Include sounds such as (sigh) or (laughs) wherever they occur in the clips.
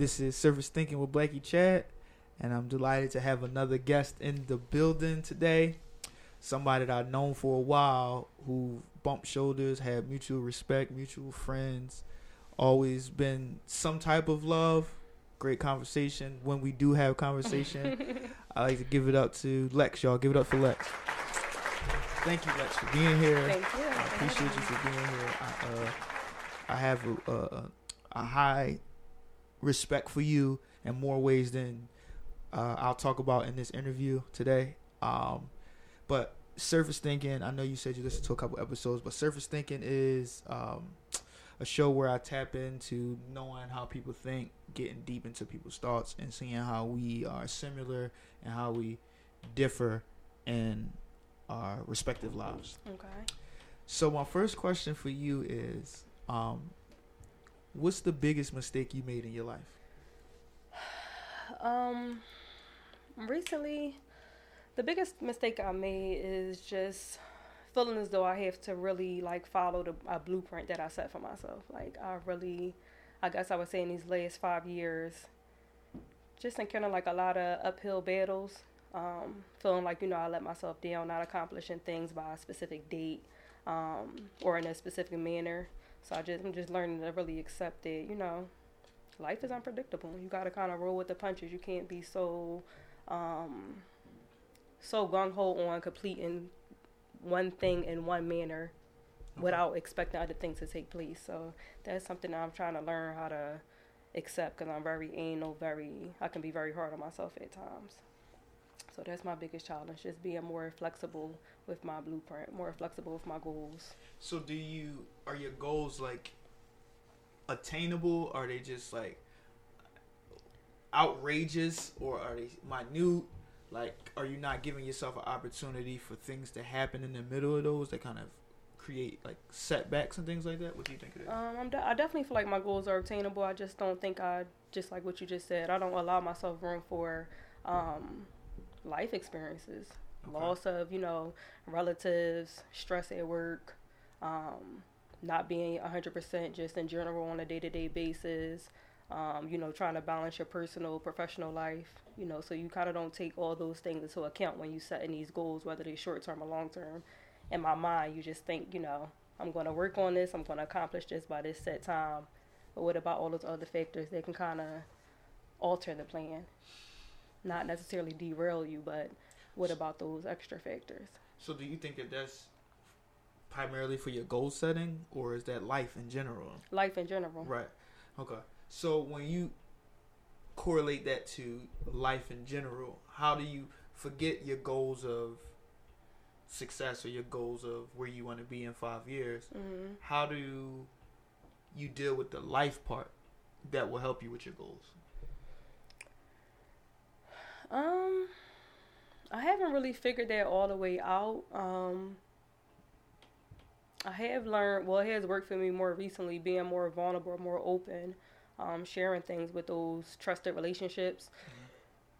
This is Surface Thinking with Blackie Chad, and I'm delighted to have another guest in the building today. Somebody that I've known for a while who bumped shoulders, had mutual respect, mutual friends, always been some type of love, great conversation. When we do have conversation, (laughs) I like to give it up to Lex, y'all. Give it up for Lex. Thank you, Lex, for being here. Thank you. I appreciate you for being here. I, uh, I have a, a, a high respect for you in more ways than uh, I'll talk about in this interview today. Um, but surface thinking, I know you said you listened to a couple episodes, but surface thinking is um, a show where I tap into knowing how people think, getting deep into people's thoughts, and seeing how we are similar and how we differ in our respective lives. Okay. So my first question for you is, um, what's the biggest mistake you made in your life? (sighs) Um, recently, the biggest mistake I made is just feeling as though I have to really like follow the a blueprint that I set for myself. Like I really, I guess I would say in these last five years, just encountering like a lot of uphill battles. Um, feeling like you know I let myself down, not accomplishing things by a specific date, um, or in a specific manner. So I just I'm just learning to really accept it. You know, life is unpredictable. You got to kind of roll with the punches. You can't be so um, so gung ho on completing one thing in one manner Okay. without expecting other things to take place. So that's something that I'm trying to learn how to accept because I'm very anal, very I can be very hard on myself at times. So that's my biggest challenge, just being more flexible with my blueprint, more flexible with my goals. So do you are your goals like attainable? Are they just like outrageous or are they minute? Like are you not giving yourself an opportunity for things to happen in the middle of those that kind of create like setbacks and things like that? What do you think it is? Um, I'm de- I definitely feel like my goals are obtainable. I just don't think I just like what you just said. I don't allow myself room for um, life experiences, Okay. loss of you know relatives, stress at work, um, not being 100% just in general on a day to day basis. Um, you know, trying to balance your personal, professional life. You know, so you kind of don't take all those things into account when you setting these goals, whether they're short term or long term. In my mind, you just think, you know, I'm going to work on this. I'm going to accomplish this by this set time. But what about all those other factors that can kind of alter the plan? Not necessarily derail you, but what about those extra factors? So do you think that that's primarily for your goal setting or is that life in general? Life in general. Right. Okay. So when you correlate that to life in general, how do you forget your goals of success or your goals of where you want to be in five years? hmm How do you deal with the life part that will help you with your goals? Um, I haven't really figured that all the way out. Um, I have learned, well, it has worked for me more recently, being more vulnerable, more open, um, sharing things with those trusted relationships.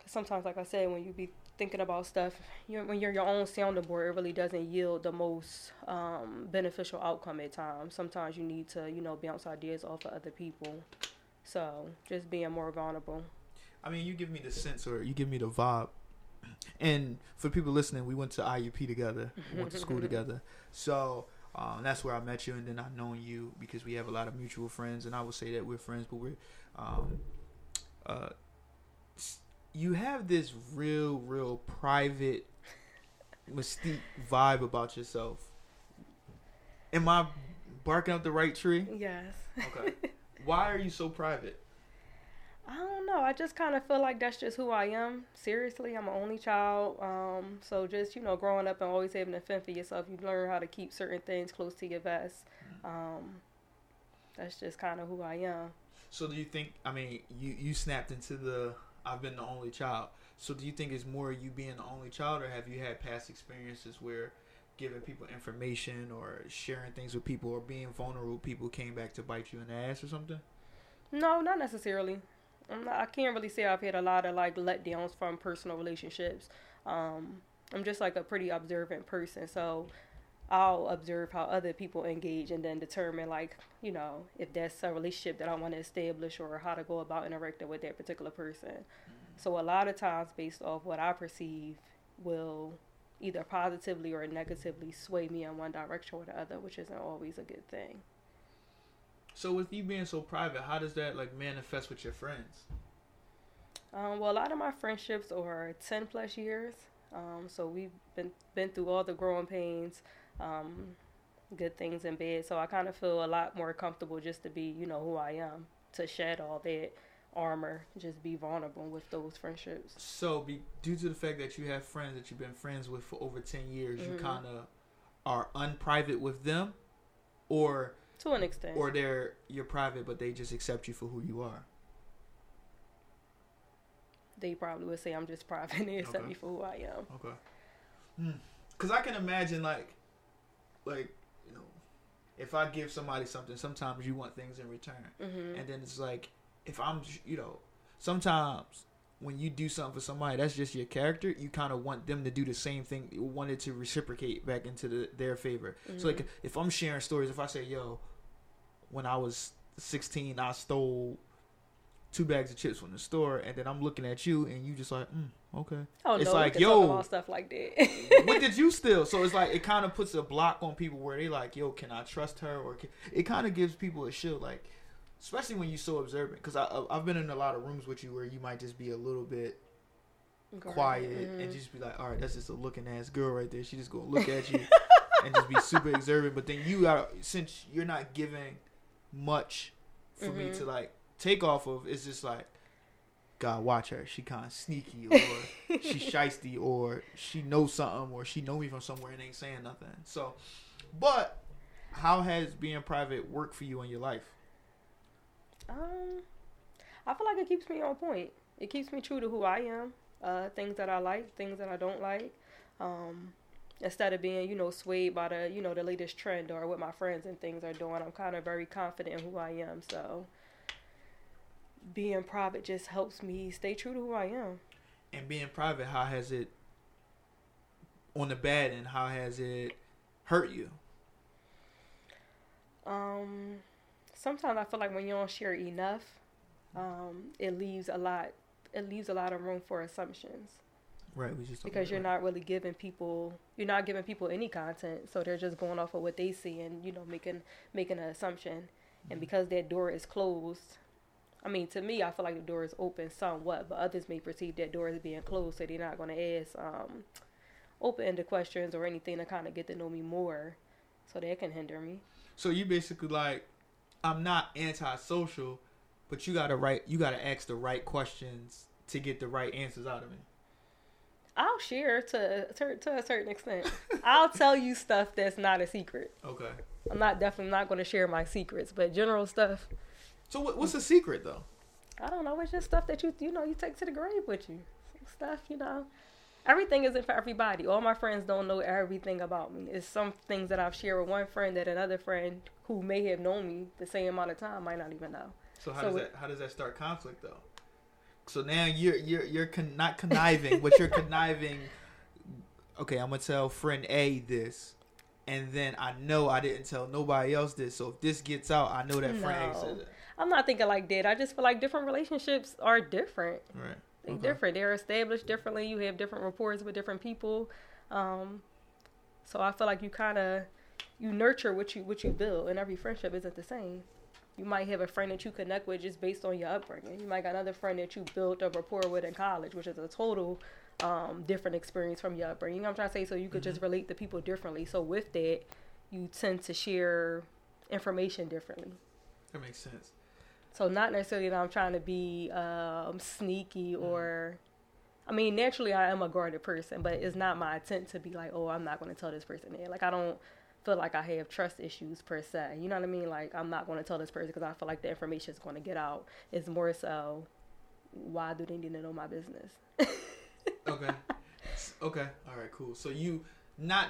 'Cause sometimes, like I said, when you be thinking about stuff, you when you're your own sounding board, it really doesn't yield the most um, beneficial outcome at times. Sometimes you need to, you know, bounce ideas off of other people. So just being more vulnerable. I mean, you give me the sense or you give me the vibe. And for people listening, we went to IUP together, we went to school (laughs) together. So um, that's where I met you, and then I've known you because we have a lot of mutual friends. And I would say that we're friends, but we're. Um, uh, you have this real, real private, mystique vibe about yourself. Am I barking up the right tree? Yes. Okay. Why are you so private? I don't know. I just kind of feel like that's just who I am. Seriously, I'm an only child. Um, so just you know, growing up and always having to fend for yourself, you learn how to keep certain things close to your vest. Um, that's just kind of who I am. So do you think? I mean, you you snapped into the I've been the only child. So do you think it's more you being the only child, or have you had past experiences where giving people information or sharing things with people or being vulnerable people came back to bite you in the ass or something? No, not necessarily. I can't really say I've had a lot of like letdowns from personal relationships. Um, I'm just like a pretty observant person, so I'll observe how other people engage and then determine like you know if that's a relationship that I want to establish or how to go about interacting with that particular person. Mm-hmm. So a lot of times, based off what I perceive, will either positively or negatively sway me in one direction or the other, which isn't always a good thing. So with you being so private, how does that like manifest with your friends? Um, well, a lot of my friendships are ten plus years. Um, so we've been been through all the growing pains, um, good things and bad. So I kind of feel a lot more comfortable just to be, you know, who I am, to shed all that armor, just be vulnerable with those friendships. So, be, due to the fact that you have friends that you've been friends with for over ten years, mm-hmm. you kind of are unprivate with them, or to an extent, or they're you're private, but they just accept you for who you are. They probably would say I'm just private (laughs) and they accept okay. me for who I am. Okay. Because hmm. I can imagine like, like you know, if I give somebody something, sometimes you want things in return, mm-hmm. and then it's like if I'm, you know, sometimes when you do something for somebody, that's just your character. You kind of want them to do the same thing. You want it to reciprocate back into the, their favor. Mm-hmm. So like, mm-hmm. if I'm sharing stories, if I say, "Yo, when I was 16, I stole two bags of chips from the store," and then I'm looking at you, and you just like, mm, "Okay." Oh it's no, like, yo, stuff like that. what did you steal? So it's like it kind of puts a block on people where they like, "Yo, can I trust her?" Or it kind of gives people a shield, like especially when you're so observant. Because I I've been in a lot of rooms with you where you might just be a little bit quiet mm-hmm. and just be like, all right, that's just a looking ass girl right there. She just gonna look at you (laughs) and just be super observant. But then you got since you're not giving much for mm-hmm. me to like take off of, it's just like. God, watch her. She kind of sneaky, or (laughs) she shisty, or she knows something, or she know me from somewhere and ain't saying nothing. So, but how has being private worked for you in your life? Um, I feel like it keeps me on point. It keeps me true to who I am. Uh, things that I like, things that I don't like. Um, instead of being, you know, swayed by the, you know, the latest trend or what my friends and things are doing, I'm kind of very confident in who I am. So being private just helps me stay true to who I am. And being private, how has it on the bad and how has it hurt you? Um, sometimes I feel like when you don't share enough, um, it leaves a lot. It leaves a lot of room for assumptions. Right, we just because you're right. not really giving people you're not giving people any content, so they're just going off of what they see and you know making making an assumption. Mm-hmm. And because that door is closed, I mean to me I feel like the door is open somewhat, but others may perceive that door as being closed, so they're not going to ask um, open-ended questions or anything to kind of get to know me more, so that can hinder me. So you basically like I'm not antisocial, but you gotta right you gotta ask the right questions to get the right answers out of me. I'll share to to, to a certain extent. I'll tell you stuff that's not a secret. Okay. I'm not definitely not going to share my secrets, but general stuff. So what, what's the secret though? I don't know. It's just stuff that you you know you take to the grave with you. Stuff you know everything isn't for everybody. All my friends don't know everything about me. It's some things that I've shared with one friend that another friend who may have known me the same amount of time might not even know. So how so does that how does that start conflict though? So now you're you're you're con- not conniving, but you're conniving. Okay, I'm gonna tell friend A this, and then I know I didn't tell nobody else this. So if this gets out, I know that no. friend A said it. I'm not thinking like that. I just feel like different relationships are different. Right. They okay. different. They're established differently. You have different reports with different people. Um, so I feel like you kind of you nurture what you what you build, and every friendship isn't the same. You might have a friend that you connect with just based on your upbringing. You might got another friend that you built a rapport with in college, which is a total um, different experience from your upbringing. You know I'm trying to say? So you could mm-hmm. just relate to people differently. So with that, you tend to share information differently. That makes sense. So not necessarily that I'm trying to be um, sneaky mm-hmm. or. I mean, naturally, I am a guarded person, but it's not my intent to be like, oh, I'm not going to tell this person that. Like, I don't feel like I have trust issues per se. You know what I mean? Like, I'm not going to tell this person because I feel like the information is going to get out. It's more so, why do they need to know my business? (laughs) okay. Okay. All right. Cool. So you not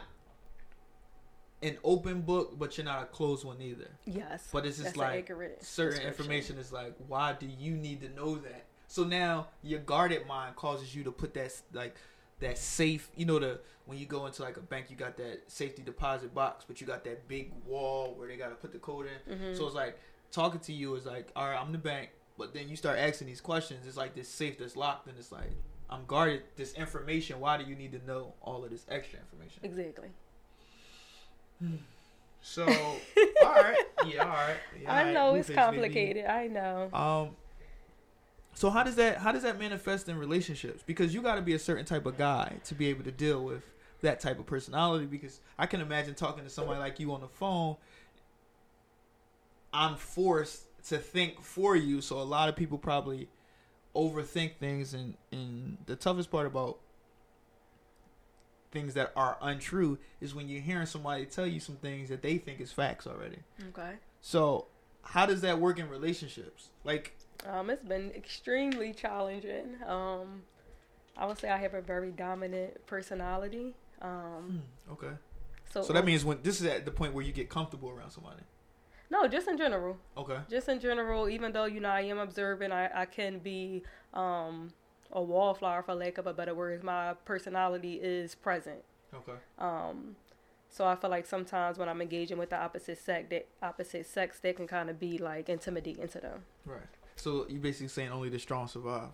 an open book, but you're not a closed one either. Yes. But it's just like certain information is like, why do you need to know that? So now your guarded mind causes you to put that like that safe. You know the when you go into like a bank, you got that safety deposit box, but you got that big wall where they got to put the code in. Mhm. So it's like talking to you is like, all right, I'm the bank, but then you start asking these questions. It's like this safe that's locked, and it's like I'm guarded. This information. Why do you need to know all of this extra information? Exactly. (sighs) So, (laughs) all right, yeah, all right. Yeah, I know Blueface, it's complicated. I know. Um. So how does that how does that manifest in relationships? Because you got to be a certain type of guy to be able to deal with that type of personality. Because I can imagine talking to somebody like you on the phone. I'm forced to think for you, so a lot of people probably overthink things, and and the toughest part about things that are untrue is when you're hearing somebody tell you some things that they think is facts already. Okay. So how does that work in relationships? Like Um, it's been extremely challenging. Um, I would say I have a very dominant personality. Um, okay. so So that means when this is at the point where you get comfortable around somebody. no, just in general. Okay. Just in general, even though you know I am observant, I, I can be um, a wallflower for lack of a better word. My personality is present. Okay. Um, so I feel like sometimes when I'm engaging with the opposite sex, that opposite sex, they can kind of be like intimidating to them. Right. So you're basically saying only the strong survive.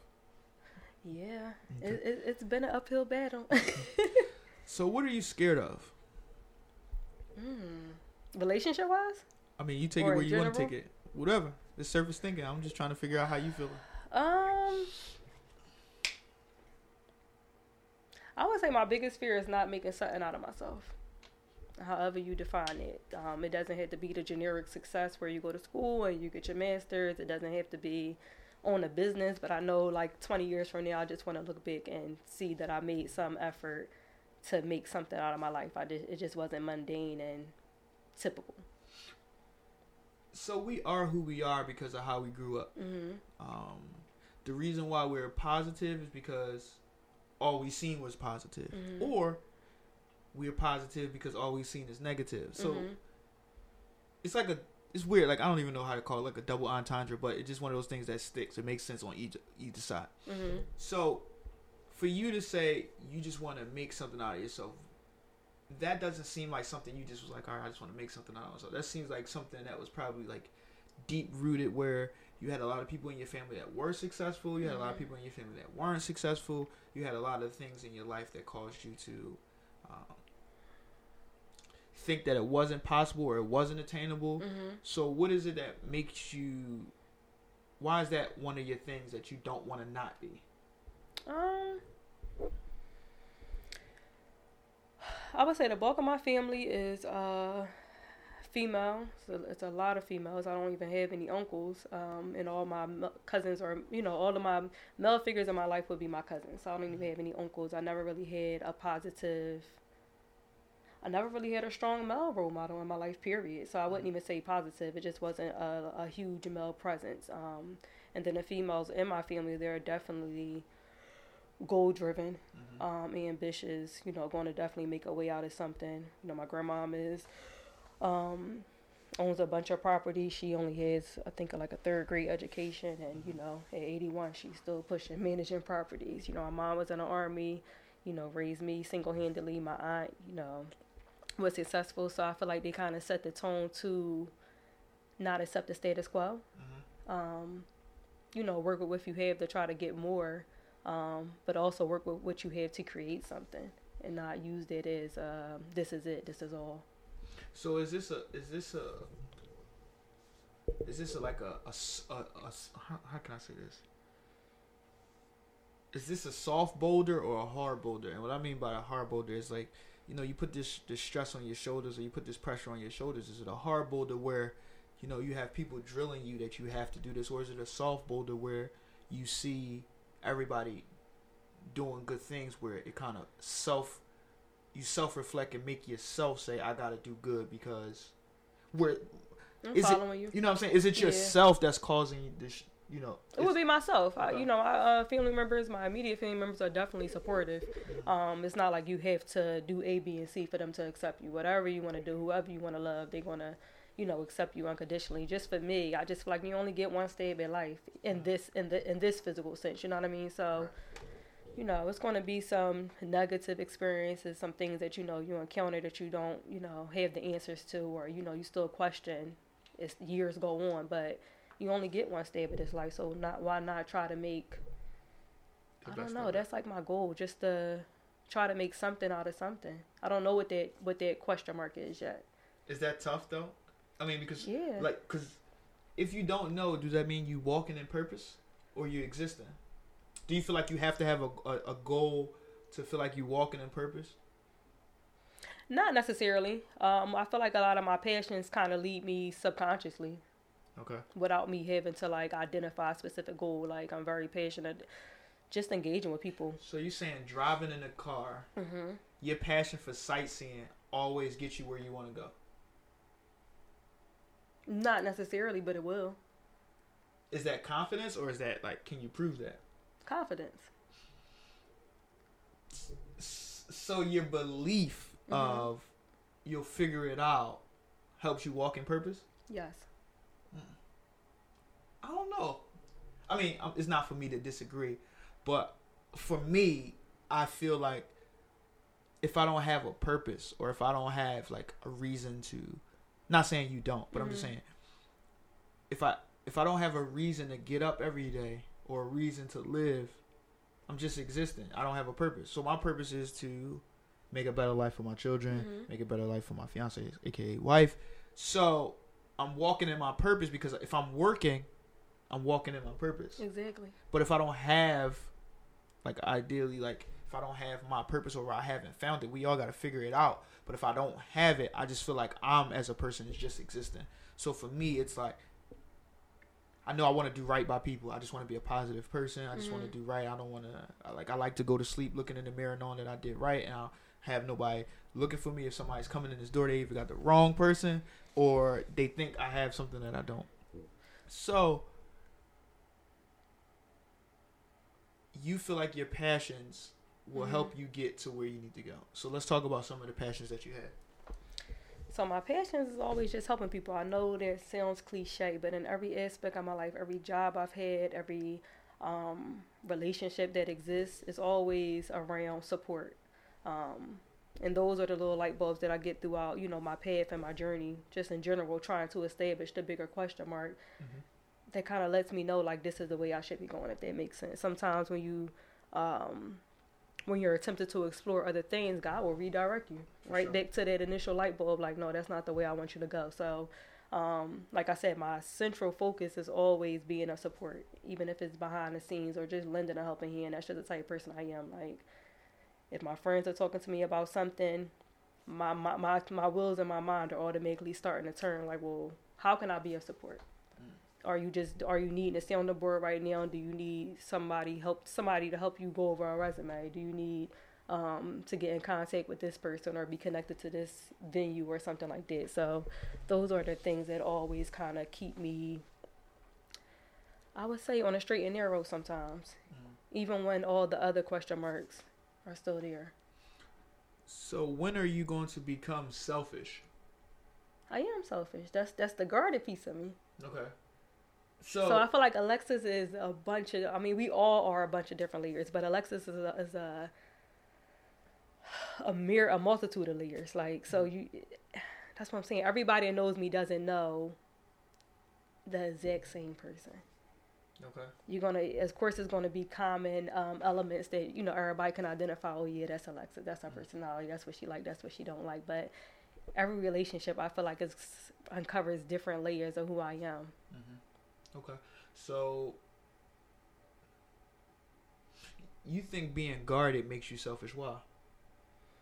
Yeah, Okay. it, it, it's been an uphill battle. (laughs) So what are you scared of? mm. Relationship wise, I mean, you take Or it where you want to take it. Whatever. It's surface thinking. I'm just trying to figure out how you feel. um, I would say my biggest fear is not making something out of myself. However you define it, um, it doesn't have to be the generic success where you go to school and you get your master's. It doesn't have to be on a business, but I know like 20 years from now, I just want to look back and see that I made some effort to make something out of my life. I just, it just wasn't mundane and typical. So we are who we are because of how we grew up. hmm Um, the reason why we're positive is because all we seen was positive, Mhm. or we're positive because all we've seen is negative. So Mhm. it's like a it's weird. Like I don't even know how to call it like a double entendre, but it's just one of those things that sticks. It makes sense on each either side. Mhm. So for you to say you just want to make something out of yourself, that doesn't seem like something you just was like, all right, I just want to make something out of myself. That seems like something that was probably like deep rooted where you had a lot of people in your family that were successful. You had a lot of Mhm. people in your family that weren't successful. You had a lot of things in your life that caused you to um, think that it wasn't possible or it wasn't attainable. Mhm. So what is it that makes you? Why is that one of your things that you don't want to not be? Um, I would say the bulk of my family is uh female. So it's a lot of females. I don't even have any uncles. Um, and all my cousins or you know, all of my male figures in my life would be my cousins. So I don't even have any uncles. I never really had a positive. I never really had a strong male role model in my life, period. So I wouldn't even say positive. It just wasn't a, a huge male presence. Um, and then the females in my family, they're definitely goal driven, um, ambitious, you know, going to definitely make a way out of something. You know, my grandmom is, um, owns a bunch of property. She only has, I think, like a third grade education. And, you know, at 81, she's still pushing, managing properties. You know, my mom was in the army, you know, raised me single handedly. My aunt, you know, was successful. So I feel like they kind of set the tone to not accept the status quo Mm-hmm. um, you know, work with what you have to try to get more, um, but also work with what you have to create something and not use it as um, this is it, this is all. So is this a is this a is this a, like a how, how can I say this? Is this a soft boulder or a hard boulder? And what I mean by a hard boulder is like you know you put this this stress on your shoulders or you put this pressure on your shoulders. Is it a hard boulder where you know you have people drilling you that you have to do this, or is it a soft boulder where you see everybody doing good things where it kind of self you self reflect and make yourself say I gotta do good because where I'm Is it- you. you know what I'm saying is it Yeah. yourself that's causing this you know It would be myself. I, you know, my uh, family members, my immediate family members are definitely supportive. Um, it's not like you have to do A, B, and C for them to accept you. Whatever you want to do, whoever you want to love, they're gonna, you know, accept you unconditionally. Just for me, I just feel like you only get one stab in life in this in the in this physical sense. You know what I mean? So, you know, it's going to be some negative experiences, some things that you know you encounter that you don't, you know, have the answers to, or you know, you still question as years go on. But you only get one stab of this life, so not why not try to make? I don't know. That's like my goal, just to try to make something out of something. I don't know what that what that question mark is yet. Is that tough though? I mean, because Yeah. like, because if you don't know, does that mean you walking in purpose or you existing? Do you feel like you have to have a, a, a goal to feel like you walking in purpose? Not necessarily. Um, I feel like a lot of my passions kind of lead me subconsciously Okay. without me having to like identify a specific goal. Like I'm very passionate, just engaging with people. So you're saying driving in a car, hmm your passion for sightseeing always gets you where you want to go. Not necessarily, but it will. Is that confidence or is that like can you prove that? Confidence. So your belief Mhm. of you'll figure it out helps you walk in purpose? Yes. I don't know. I mean, um, it's not for me to disagree, but for me, I feel like if I don't have a purpose or if I don't have like a reason to, not saying you don't, but I'm just Mhm. saying if I if I don't have a reason to get up every day or a reason to live, I'm just existing. I don't have a purpose. So my purpose is to make a better life for my children, Mhm. make a better life for my fiance, aka wife. So I'm walking in my purpose because if I'm working, I'm walking in my purpose. Exactly. But if I don't have, like, ideally, like, if I don't have my purpose or I haven't found it, we all got to figure it out. But if I don't have it, I just feel like I'm, as a person, is just existing. So for me, it's like, I know I want to do right by people. I just want to be a positive person. I just want Mhm. to do right. I don't want to, like, I like to go to sleep looking in the mirror knowing that I did right. And I'll have nobody looking for me. If somebody's coming in this door, they either got the wrong person or they think I have something that I don't. So, you feel like your passions will Mhm. help you get to where you need to go. So let's talk about some of the passions that you had. So my passions is always just helping people. I know that sounds cliche, but in every aspect of my life, every job I've had, every um, relationship that exists, is always around support. Um, and those are the little light bulbs that I get throughout, you know, my path and my journey, just in general, trying to establish the bigger question mark. That kind of lets me know like this is the way I should be going, if that makes sense. Sometimes when you um, when you're tempted to explore other things, God will redirect you right sure. back to that initial light bulb. Like, no, that's not the way I want you to go. So, um, like I said, my central focus is always being a support, even if it's behind the scenes or just lending a helping hand. That's just the type of person I am. Like, if my friends are talking to me about something, my my my, my wheels in my mind are automatically starting to turn. Like, well, how can I be of support? Are you just are you needing to stay on the board right now? Do you need somebody help somebody to help you go over a resume? Do you need um, to get in contact with this person or be connected to this venue or something like that? So those are the things that always kind of keep me. I would say on a straight and narrow sometimes, even when all the other question marks are still there. So when are you going to become selfish? I am selfish. That's that's the guarded piece of me. Okay. So, So, I feel like Alexis is a bunch of. I mean, we all are a bunch of different layers, but Alexis is a, is a a mere a multitude of layers. Like so, you. That's what I'm saying. Everybody that knows me doesn't know the exact same person. okay. You're gonna, of course, it's gonna be common um, elements that you know everybody can identify. Oh yeah, that's Alexis. That's her personality. That's what she like. That's what she don't like. But every relationship, I feel like, is uncovers different layers of who I am. Mm-hmm. Okay. So you think being guarded makes you selfish? Why?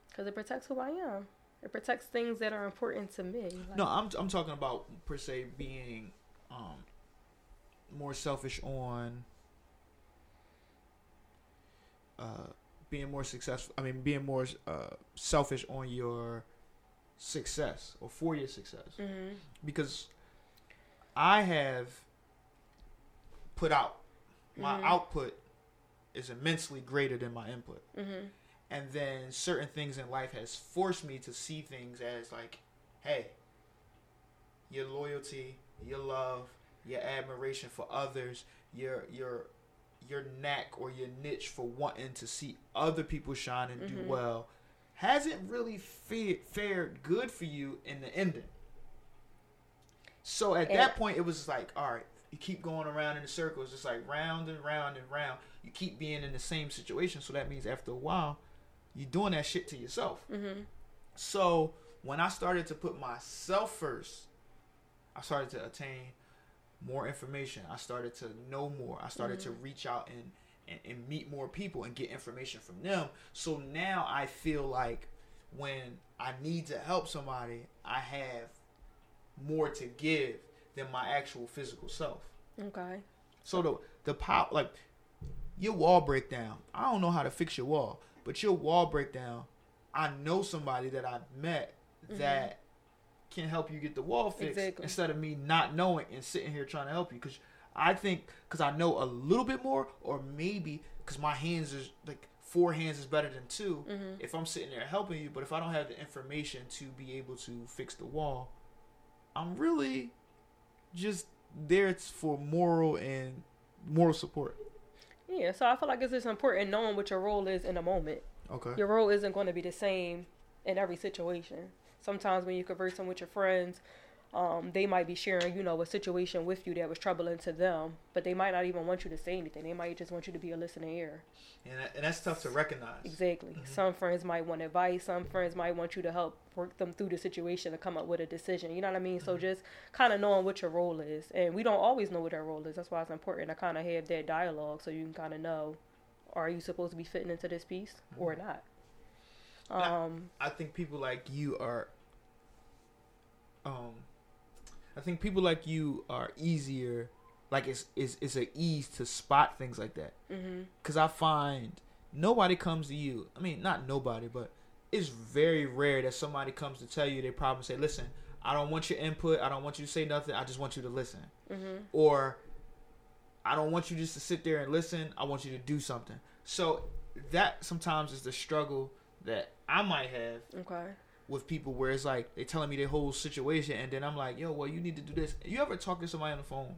Because it protects who I am. It protects things that are important to me. Like, No, I'm I'm talking about per se being um more selfish on uh being more successful. I mean, being more uh selfish on your success or for your success hmm because I have put out my Mhm. output is immensely greater than my input hmm and then certain things in life has forced me to see things as like hey your loyalty your love your admiration for others your your your knack or your niche for wanting to see other people shine and Mhm. do well hasn't really fe- fared good for you in the ending. So at And- that point, it was like, all right, you keep going around in the circles, just like round and round and round. You keep being in the same situation, so that means after a while, you're doing that shit to yourself. Mm-hmm. So when I started to put myself first, I started to attain more information. I started to know more. I started to reach out and, and, and meet more people and get information from them. So now I feel like when I need to help somebody, I have more to give than my actual physical self. Okay. So the the power like your wall breakdown. I don't know how to fix your wall, but your wall breakdown. I know somebody that I've met that can help you get the wall fixed Exactly. instead of me not knowing and sitting here trying to help you. Because I think because I know a little bit more, or maybe because my hands is like four hands is better than 2 Mm-hmm. If I'm sitting there helping you, but if I don't have the information to be able to fix the wall, I'm really just there for moral and moral support. Yeah, so I feel like it's just important knowing what your role is in a moment. Okay. Your role isn't going to be the same in every situation. Sometimes when you're conversing with your friends, um, they might be sharing, you know, a situation with you that was troubling to them, but they might not even want you to say anything. They might just want you to be a listening ear. And, that, and that's tough to recognize. Exactly. Mhm. Some friends might want advice. Some friends might want you to help work them through the situation to come up with a decision. You know what I mean? So Mhm. just kind of knowing what your role is, and we don't always know what our role is. That's why it's important to kind of have that dialogue so you can kind of know, are you supposed to be fitting into this piece or not? Um. I think people like you are um I think people like you are easier like it's it's it's a ease to spot things like that Mhm. cuz I find nobody comes to you. I mean, not nobody, but it's very rare that somebody comes to tell you their problem and say, "Listen, I don't want your input. I don't want you to say nothing. I just want you to listen." Mhm. or I don't want you just to sit there and listen. I want you to do something. So that sometimes is the struggle that I might have Okay. With people where it's like they telling me their whole situation and then I'm like, yo, well you need to do this. You ever talk to somebody on the phone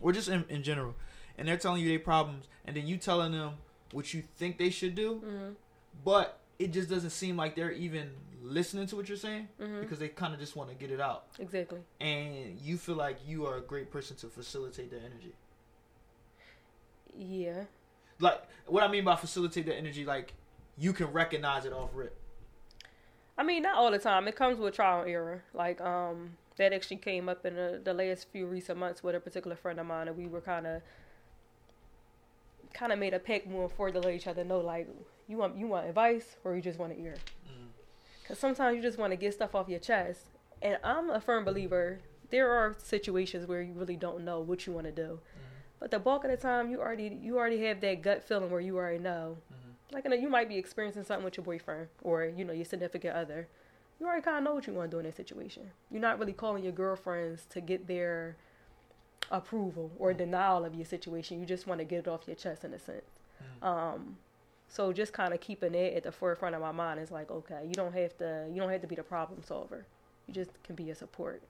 or just in, in general and they're telling you their problems and then you telling them what you think they should do, Mhm. but it just doesn't seem like they're even listening to what you're saying Mhm. because they kind of just want to get it out Exactly. and you feel like you are a great person to facilitate the energy. Yeah. like what I mean by facilitate the energy, like you can recognize it off rip. I mean, not all the time. It comes with trial and error. Like, um, that actually came up in the, the last few recent months with a particular friend of mine, and we were kind of, kind of made a pact moving forward to let each other know, like, you want you want advice or you just want to ear. Mm-hmm. Because sometimes you just want to get stuff off your chest. And I'm a firm believer. There are situations where you really don't know what you want to do, mm-hmm. but the bulk of the time, you already you already have that gut feeling where you already know mm-hmm. Like you, know, you might be experiencing something with your boyfriend or you know your significant other. You already kind of know what you want to do in that situation. You're not really calling your girlfriends to get their approval or denial of your situation. You just want to get it off your chest in a sense. Um so just kind of keeping it at the forefront of my mind is like okay you don't have to you don't have to be the problem solver. You just can be a support.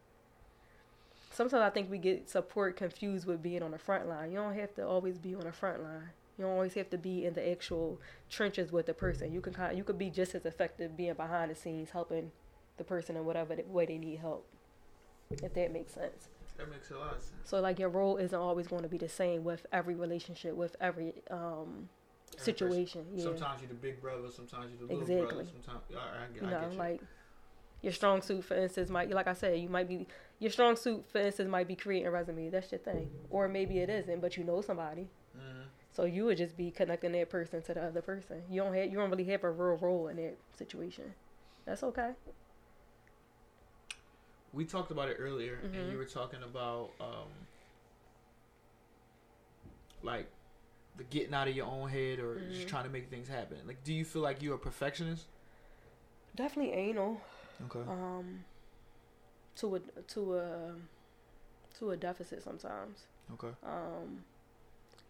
Sometimes i think we get support confused with being on the front line. You don't have to always be on the front line you don't always have to be in the actual trenches with the person. You can kind you could be just as effective being behind the scenes helping the person in whatever the way they need help. If that makes sense. That makes a lot of sense. So like your role isn't always going to be the same with every relationship, with every um situation. Yeah. Sometimes you're the big brother, sometimes you're the little Exactly. brother. Sometimes I, you I know, get you. like your strong suit, for instance, might like I said, you might be your strong suit, for instance, might be creating resumes. That's your thing, or maybe it isn't, but you know somebody, Mhm. So you would just be connecting that person to the other person. You don't have, you don't really have a real role in that situation. That's okay. We talked about it earlier, Mhm. and you were talking about um, like the getting out of your own head or just Mhm. trying to make things happen. Like, do you feel like you're a perfectionist? Definitely anal. Okay. Um, to a to a to a deficit sometimes. Okay. Um,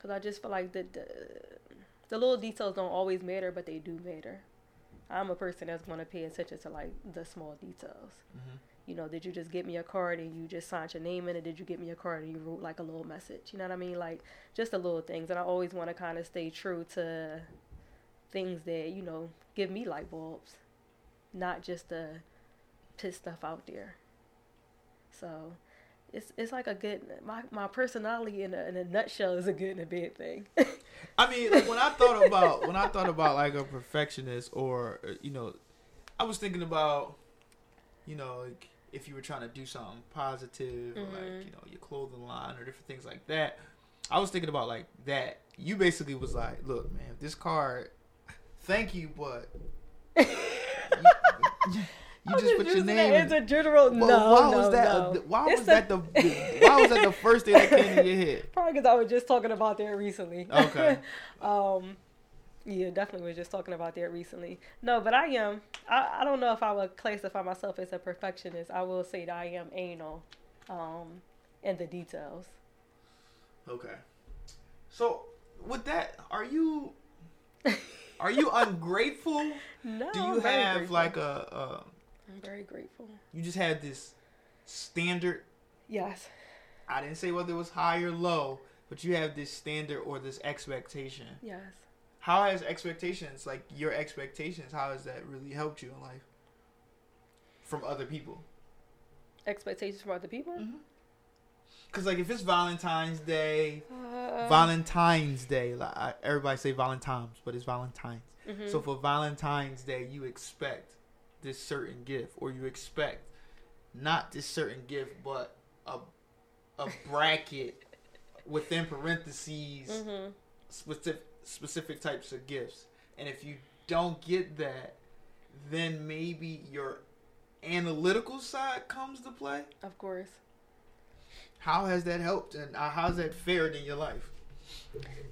cause I just feel like the, the the little details don't always matter, but they do matter. I'm a person that's going to pay attention to like the small details. Mm-hmm. You know, did you just get me a card and you just signed your name in it? Did you get me a card and you wrote like a little message? You know what I mean? Like just the little things. And I always want to kind of stay true to things that, you know, give me light bulbs, not just to put stuff out there. So it's it's like a good my, my personality in a, in a nutshell is a good and a bad thing. (laughs) I mean, like when I thought about when I thought about like a perfectionist, or uh, you know, I was thinking about, you know, like if you were trying to do something positive, or Mhm. like you know your clothing line or different things like that. I was thinking about like that. You basically was like, look, man, this card, thank you, but (laughs) you, you I'm just put your name. as a general. Well, no, why no, was that? no. why It's was a- that the? Why was that the first thing that came to your head? (laughs) Probably because I was just talking about that recently. Okay. (laughs) um, yeah, definitely was just talking about that recently. No, but I am. I, I don't know if I would classify myself as a perfectionist. I will say that I am anal, um, in the details. Okay. So with that, are you (laughs) are you ungrateful? No, Do you I'm have like a, a I'm very grateful. you just had this standard? Yes. I didn't say whether it was high or low, but you have this standard or this expectation. Yes. How has expectations, like your expectations, how has that really helped you in life from other people? Expectations from other people. Because like if it's Valentine's Day, Uh, Valentine's Day, like I, everybody say Valentine's, but it's Valentine's. mhm. So for Valentine's Day, you expect this certain gift, or you expect not this certain gift, but a a bracket within parentheses Mhm. specific specific types of gifts. And if you don't get that, then maybe your analytical side comes to play. Of course. How has that helped, and uh, how's that fared in your life?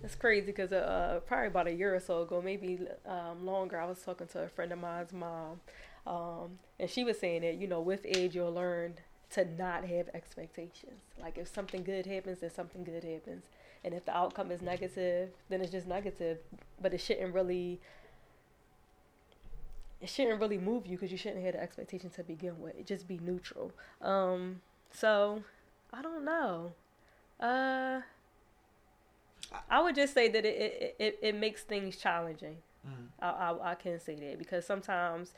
It's crazy because uh, probably about a year or so ago, maybe um, longer, I was talking to a friend of mine's mom, um, and she was saying that you know with age you'll learn to not have expectations. Like if something good happens, then something good happens, and if the outcome is negative, then it's just negative. But it shouldn't really. It shouldn't really move you because you shouldn't have the expectation to begin with. It just be neutral. Um, so I don't know. Uh, I would just say that it it, it, it makes things challenging. Mm. I, I I can say that because sometimes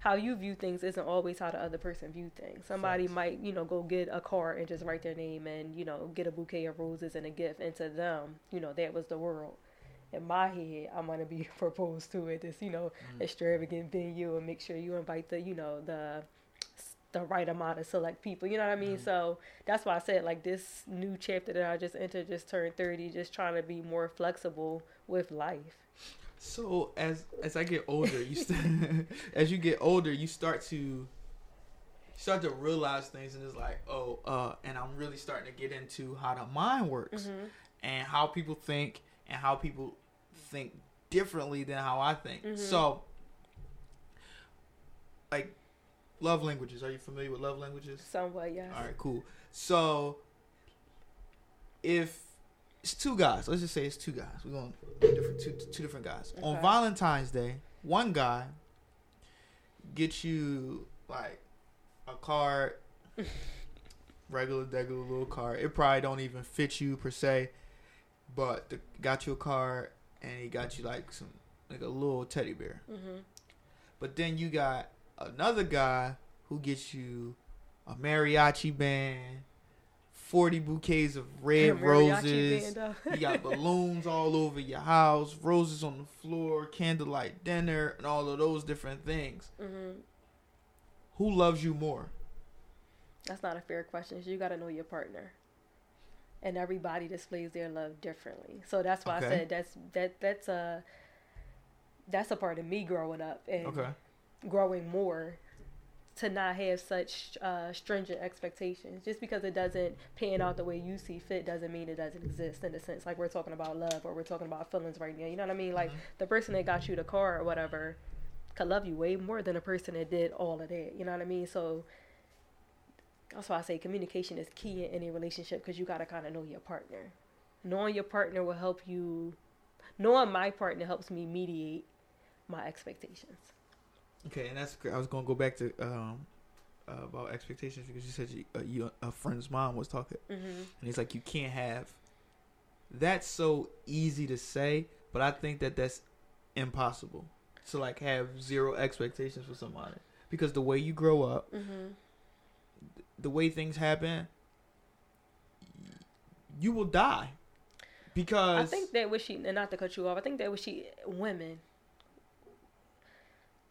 how you view things isn't always how the other person view things. Somebody might you know go get a card and just write their name and you know get a bouquet of roses and a gift, and to them you know that was the world. In my head, I'm gonna be proposed to at this you know Mm. extravagant venue and make sure you invite the you know the the right amount of select people. You know what I mean? Mhm. So that's why I said like this new chapter that I just entered, just turned thirty, just trying to be more flexible with life. So as as I get older, you st- (laughs) as you get older, you start to start to realize things, and it's like, oh, uh, and I'm really starting to get into how the mind works Mm-hmm. and how people think and how people think differently than how I think. Mhm. So, like, love languages. Are you familiar with love languages? Somewhat, yes. All right, cool. So, if it's two guys, let's just say it's two guys. We're going to different two two different guys. On Valentine's Day, one guy gets you like a card, (laughs) regular regular little card. It probably don't even fit you per se, but the, got you a card and he got you like some like a little teddy bear. Mm-hmm. But then you got another guy who gets you a mariachi band, forty bouquets of (laughs) red roses. (laughs) you got balloons all over your house, roses on the floor, candlelight dinner, and all of those different things. mm-hmm. Who loves you more? That's not a fair question. You got to know your partner, and everybody displays their love differently. So that's why Okay. I said that's that that's a that's a part of me growing up and Okay. growing more to not have such uh, stringent expectations. Just because it doesn't pan out the way you see fit doesn't mean it doesn't exist in a sense. Like we're talking about love or we're talking about feelings right now. You know what I mean? Like Mhm. the person that got you the car or whatever could love you way more than the person that did all of that. You know what I mean? So that's why I say communication is key in any relationship because you got to kind of know your partner. Knowing your partner will help you. Knowing my partner helps me mediate my expectations. Okay, and that's great. I was gonna go back to um uh, about expectations because you said you, uh, you a friend's mom was talking, Mm-hmm. and he's like, you can't have. That's so easy to say, but I think that that's impossible to like have zero expectations for somebody because the way you grow up, Mm-hmm. the way things happen, y- you will die because I think that what she, and not to cut you off, I think that what she, women,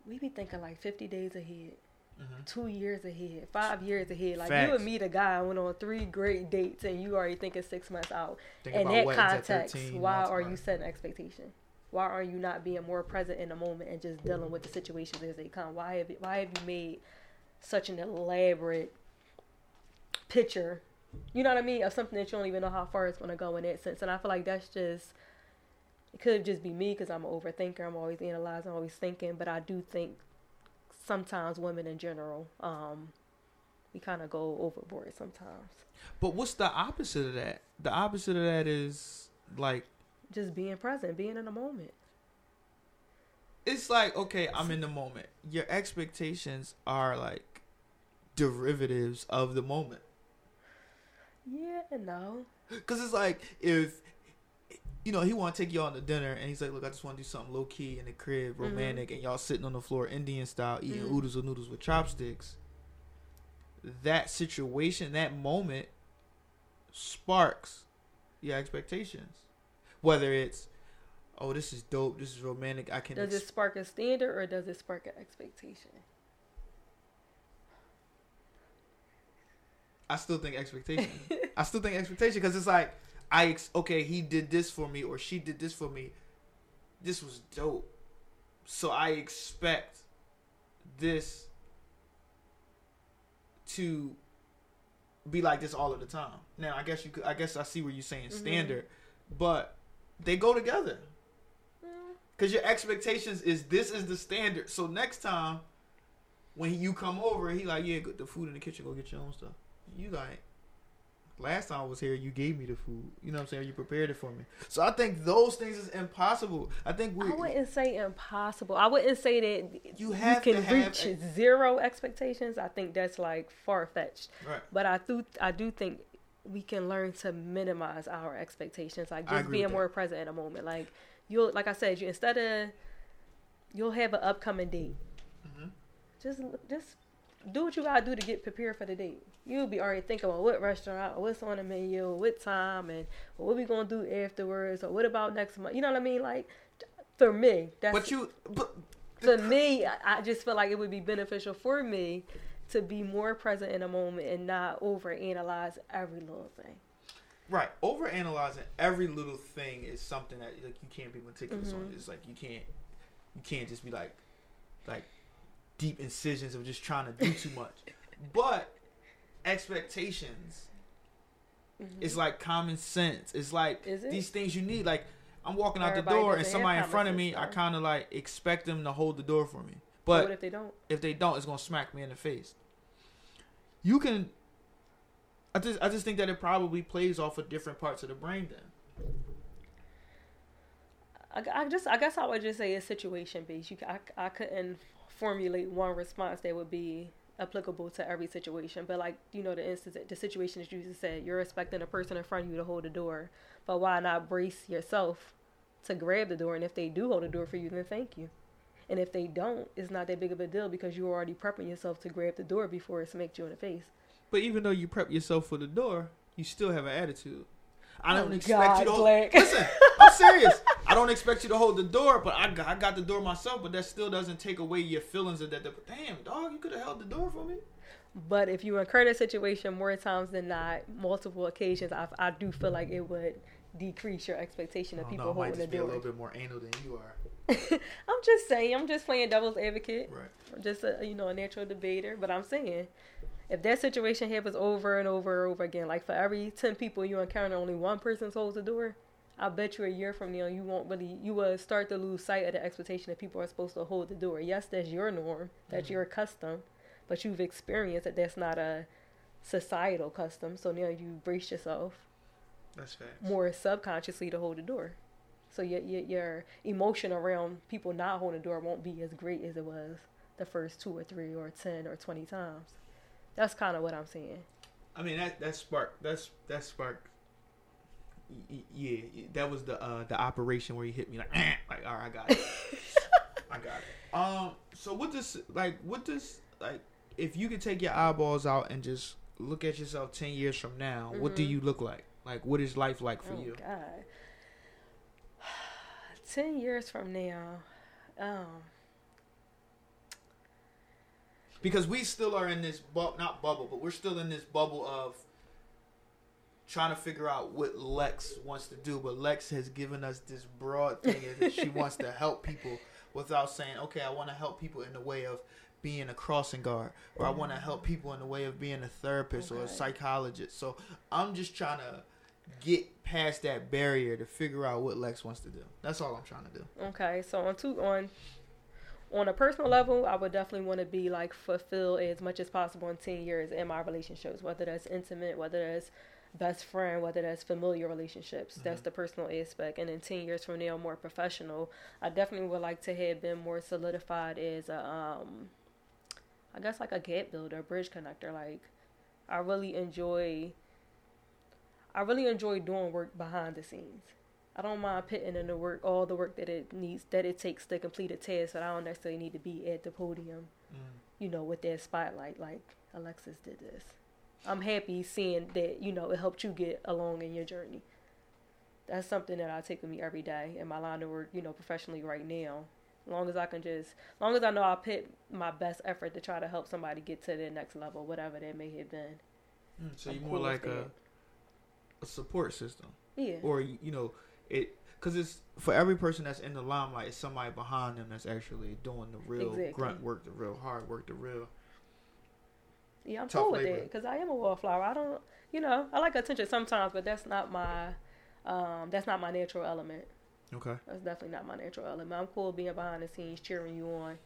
we be thinking like 50 days ahead, Mhm. two years ahead, five years ahead. Like Facts. you would meet a guy went on three great dates and you already thinking six months out. Think In that context, 13 why are you setting expectation? Why are you not being more present in the moment and just dealing with the situations as they come? Why have you, why have you made such an elaborate picture? You know what I mean of something that you don't even know how far it's going to go in that sense. And I feel like that's just it could just be me because I'm an overthinker. I'm always analyzing, always thinking. But I do think sometimes women in general, um, we kind of go overboard sometimes. But what's the opposite of that? The opposite of that is like Just being present, being in the moment. it's like okay, I'm in the moment. Your expectations are like derivatives of the moment. Yeah, no. (gasps) Cause it's like if you know he want to take you out to dinner and he's like, look, I just want to do something low key in the crib, romantic, and y'all sitting on the floor, Indian style, eating Mhm. oodles of noodles with chopsticks. That situation, that moment, sparks your expectations. Whether it's, oh, this is dope, this is romantic, I can. Does ex- it spark a standard or does it spark an expectation? I still think expectation. (laughs) I still think expectation because it's like I ex- okay, he did this for me or she did this for me. This was dope, so I expect this to be like this all of the time. Now, I guess you could. I guess I see where you're saying Mhm. standard, but they go together Mm, because your expectations is this is the standard. So next time when you come over, he like, yeah, the food in the kitchen, go get your own stuff. You like, last time I was here, you gave me the food. You know what I'm saying? You prepared it for me. So I think those things is impossible. I think we I wouldn't say impossible. I wouldn't say that You have you can reach ex- zero expectations. I think that's like far fetched. right. But I do I do think we can learn to minimize our expectations. Like just being more present in a moment. Like you'll like I said, you instead of you'll have an upcoming date. Mhm. Just just do what you gotta do to get prepared for the date. You'll be already thinking about what restaurant, what's on the menu, what time, and what we gonna do afterwards, or what about next month. You know what I mean? Like for me, that's But you, but for me, I I just feel like it would be beneficial for me to be more present in a moment and not overanalyze every little thing. right, over analyzing every little thing is something that like you can't be meticulous on. Mhm. It's like you can't, you can't just be like, like deep incisions of just trying to do too much. but expectations Mhm. It's like common sense. It's like it? these things you need. Like I'm walking out Everybody the door and somebody in front of me, sense, I kind of like expect them to hold the door for me. But what But if they don't? if they don't, it's gonna smack me in the face. You can. I just I just think that it probably plays off of different parts of the brain. Then I, I just I guess I would just say it's situation based. You I, I couldn't formulate one response that would be applicable to every situation. But like you know the instance the situation that you just said, you're expecting a person in front of you to hold the door, but why not brace yourself to grab the door? And if they do hold the door for you, then thank you. And if they don't, it's not that big of a deal because you're already prepping yourself to grab the door before it smacks you in the face. But even though you prep yourself for the door, you still have an attitude. I don't Oh, expect God, you to hold. Listen, I'm serious. (laughs) I don't expect you to hold the door, but I got, I got the door myself. But that still doesn't take away your feelings of that. that Damn, dog, you could have held the door for me. But if you incur that situation more times than not, multiple occasions, I, I do feel like it would decrease your expectation of I don't people know, I might holding the just be a little bit more anal than you are. (laughs) I'm just saying, I'm just playing devil's advocate. Right. I'm just a you know a natural debater, but I'm saying if that situation happens over and over and over again, like for every ten people you encounter, only one person holds the door. I bet you a year from now you won't really you will start to lose sight of the expectation that people are supposed to hold the door. Yes, that's your norm, that's Mhm. your custom, but you've experienced that that's not a societal custom. So now you brace yourself That's facts. more subconsciously to hold the door. So your, your your emotion around people not holding the door won't be as great as it was the first two or three or ten or twenty times. That's kind of what I'm saying. I mean that that spark that's that spark. Yeah, that was the uh the operation where he hit me like "Eh," like all right, I got it. (laughs) I got it. Um, so what does like what does like if you could take your eyeballs out and just look at yourself ten years from now, what do Mhm. you look like? Like what is life like for oh you? God. (sighs) Ten years from now, um, Because we still are in this bu- not bubble, but we're still in this bubble of trying to figure out what Lex wants to do. But Lex has given us this broad thing that she wants to help people without saying, okay, I want to help people in the way of being a crossing guard, or I want to help people in the way of being a therapist or a psychologist. So I'm just trying to get past that barrier to figure out what Lex wants to do. That's all I'm trying to do. Okay, so on two on on a personal level, I would definitely want to be like fulfilled as much as possible in ten years in my relationships, whether that's intimate, whether that's best friend, whether that's familiar relationships. That's Mhm. the personal aspect. And then ten years from now, more professional. I definitely would like to have been more solidified as a um, I guess like a gap builder, bridge connector. Like I really enjoy. I really enjoy doing work behind the scenes. I don't mind putting in the work, all the work that it needs, that it takes to complete a task. But I don't necessarily need to be at the podium, you know, with that spotlight. Like Alexis did this. I'm happy seeing that you know it helped you get along in your journey. That's something that I take with me every day in my line of work, you know, professionally right now. As long as I can just, as long as I know I put my best effort to try to help somebody get to their next level, whatever that may have been. Mm, so I'm you're more cool like a, a support system. Yeah. or you you know it because it's for every person that's in the limelight it's somebody behind them that's actually doing the real Exactly. grunt work the real hard work the real Yeah, I'm Tough cool with labor. it because I am a wallflower. I don't, you know, I like attention sometimes, but that's not my, um, that's not my natural element. okay That's definitely not my natural element. I'm cool being behind the scenes, cheering you on,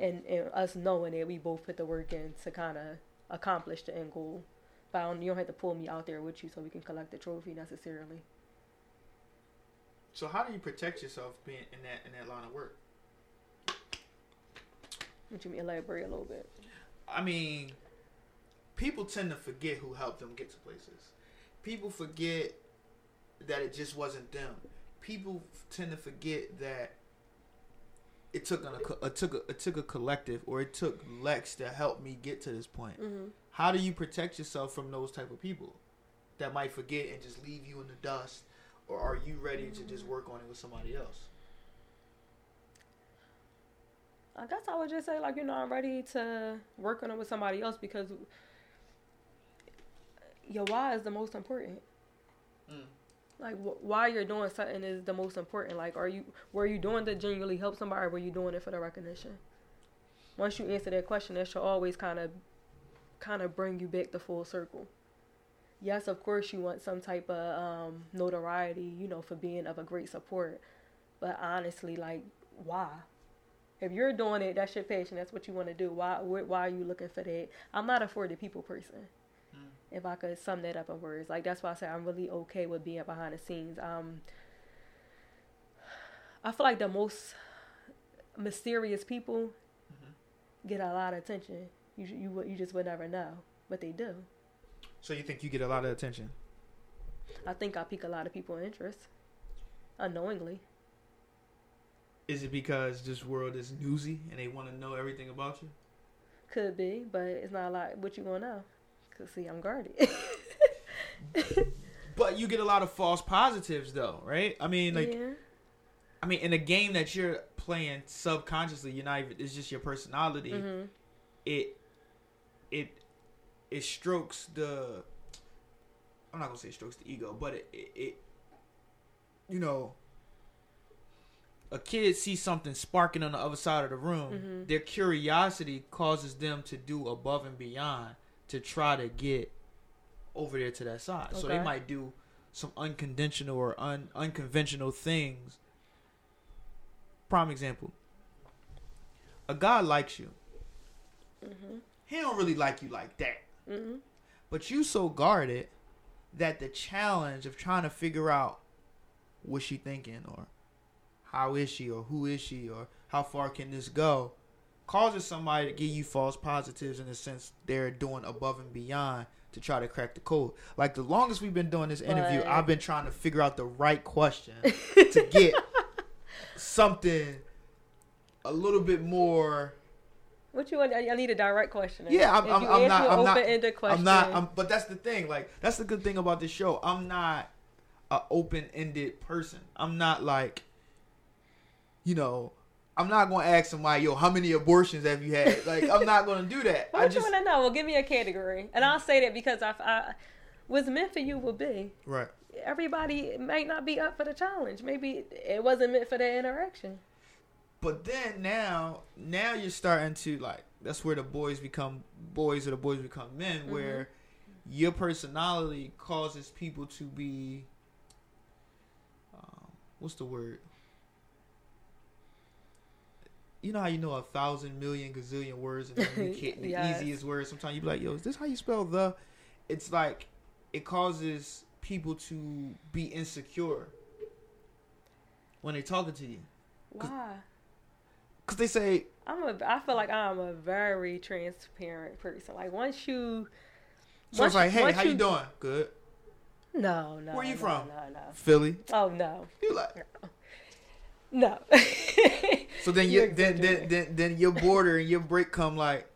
Mm. and, and us knowing that we both put the work in to kind of accomplish the end goal. But I don't, you don't have to pull me out there with you so we can collect the trophy necessarily. so how do you protect yourself being in that in that line of work Would you elaborate a little bit? i mean people tend to forget who helped them get to places. People forget that it just wasn't them. People tend to forget that it took a, it took a, it took a collective or it took lex to help me get to this point. Mm-hmm. how do you protect yourself from those type of people that might forget and just leave you in the dust? Or are you ready to just work on it with somebody else? I guess I would just say like you know I'm ready to work on it with somebody else because your why is the most important. Mm. Like wh- why you're doing something is the most important. Like are you were you doing to genuinely help somebody or were you doing it for the recognition? Once you answer that question, that should always kind of kind of bring you back to full circle. Yes, of course you want some type of um, notoriety, you know, for being of a great support. But honestly, like why? If you're doing it, that's your passion. That's what you want to do. Why? wh- Why are you looking for that? I'm not a for the people person. If I could sum that up in words, like that's why I say I'm really okay with being behind the scenes. Um, I feel like the most mysterious people Mhm. get a lot of attention. You you you just would never know, but they do. so you think you get a lot of attention I think I pique a lot of people's interest unknowingly. is it because this world is newsy and they want to know everything about you Could be, but it's not a lot. What you gonna know? Cause see, I'm guarded. (laughs) but you get a lot of false positives though right i mean like yeah. i mean in a game that you're playing subconsciously you're not even it's just your personality hmm it it it strokes the I'm not gonna say it strokes the ego, but it, it, it you know a kid sees something sparking on the other side of the room, Mhm. their curiosity causes them to do above and beyond to try to get over there to that side. So they might do some unconventional or un, unconventional things. Prime example. A guy likes you. hmm He don't really like you like that. hmm But you so guarded that the challenge of trying to figure out what she thinking or how is she or who is she or how far can this go causes somebody to give you false positives in the sense they're doing above and beyond to try to crack the code. Like the longest we've been doing this interview, But- I've been trying to figure out the right question (laughs) to get something a little bit more. What you want? I need a direct question. Yeah, I'm- I'm- I'm not- an I'm not- open-ended question. I'm not. I'm, but that's the thing. Like that's the good thing about this show. I'm not a open-ended person. I'm not like, you know. I'm not gonna ask somebody, yo, how many abortions have you had? Like, I'm not gonna do that. (laughs) What I you want to know? Well, give me a category, and I'll say that because I, I what's meant for you will be. right. Everybody might not be up for the challenge. Maybe it wasn't meant for that interaction. But then now, now you're starting to like. That's where the boys become boys, or the boys become men. Mm-hmm. Where your personality causes people to be. Um, what's the word? You know how you know a thousand million gazillion words and you (laughs) the Yes. easiest words. Sometimes you be like, "Yo, is this how you spell the?" It's like it causes people to be insecure when they're talking to you Why? because they say I'm a. I feel like I'm a very transparent person. Like once you, So once it's like, hey, how you, doing? Good. No, no. Where you no, from? No, no. Philly. Oh no, You like no. (laughs) so then You're then, then then then your border and your break come like,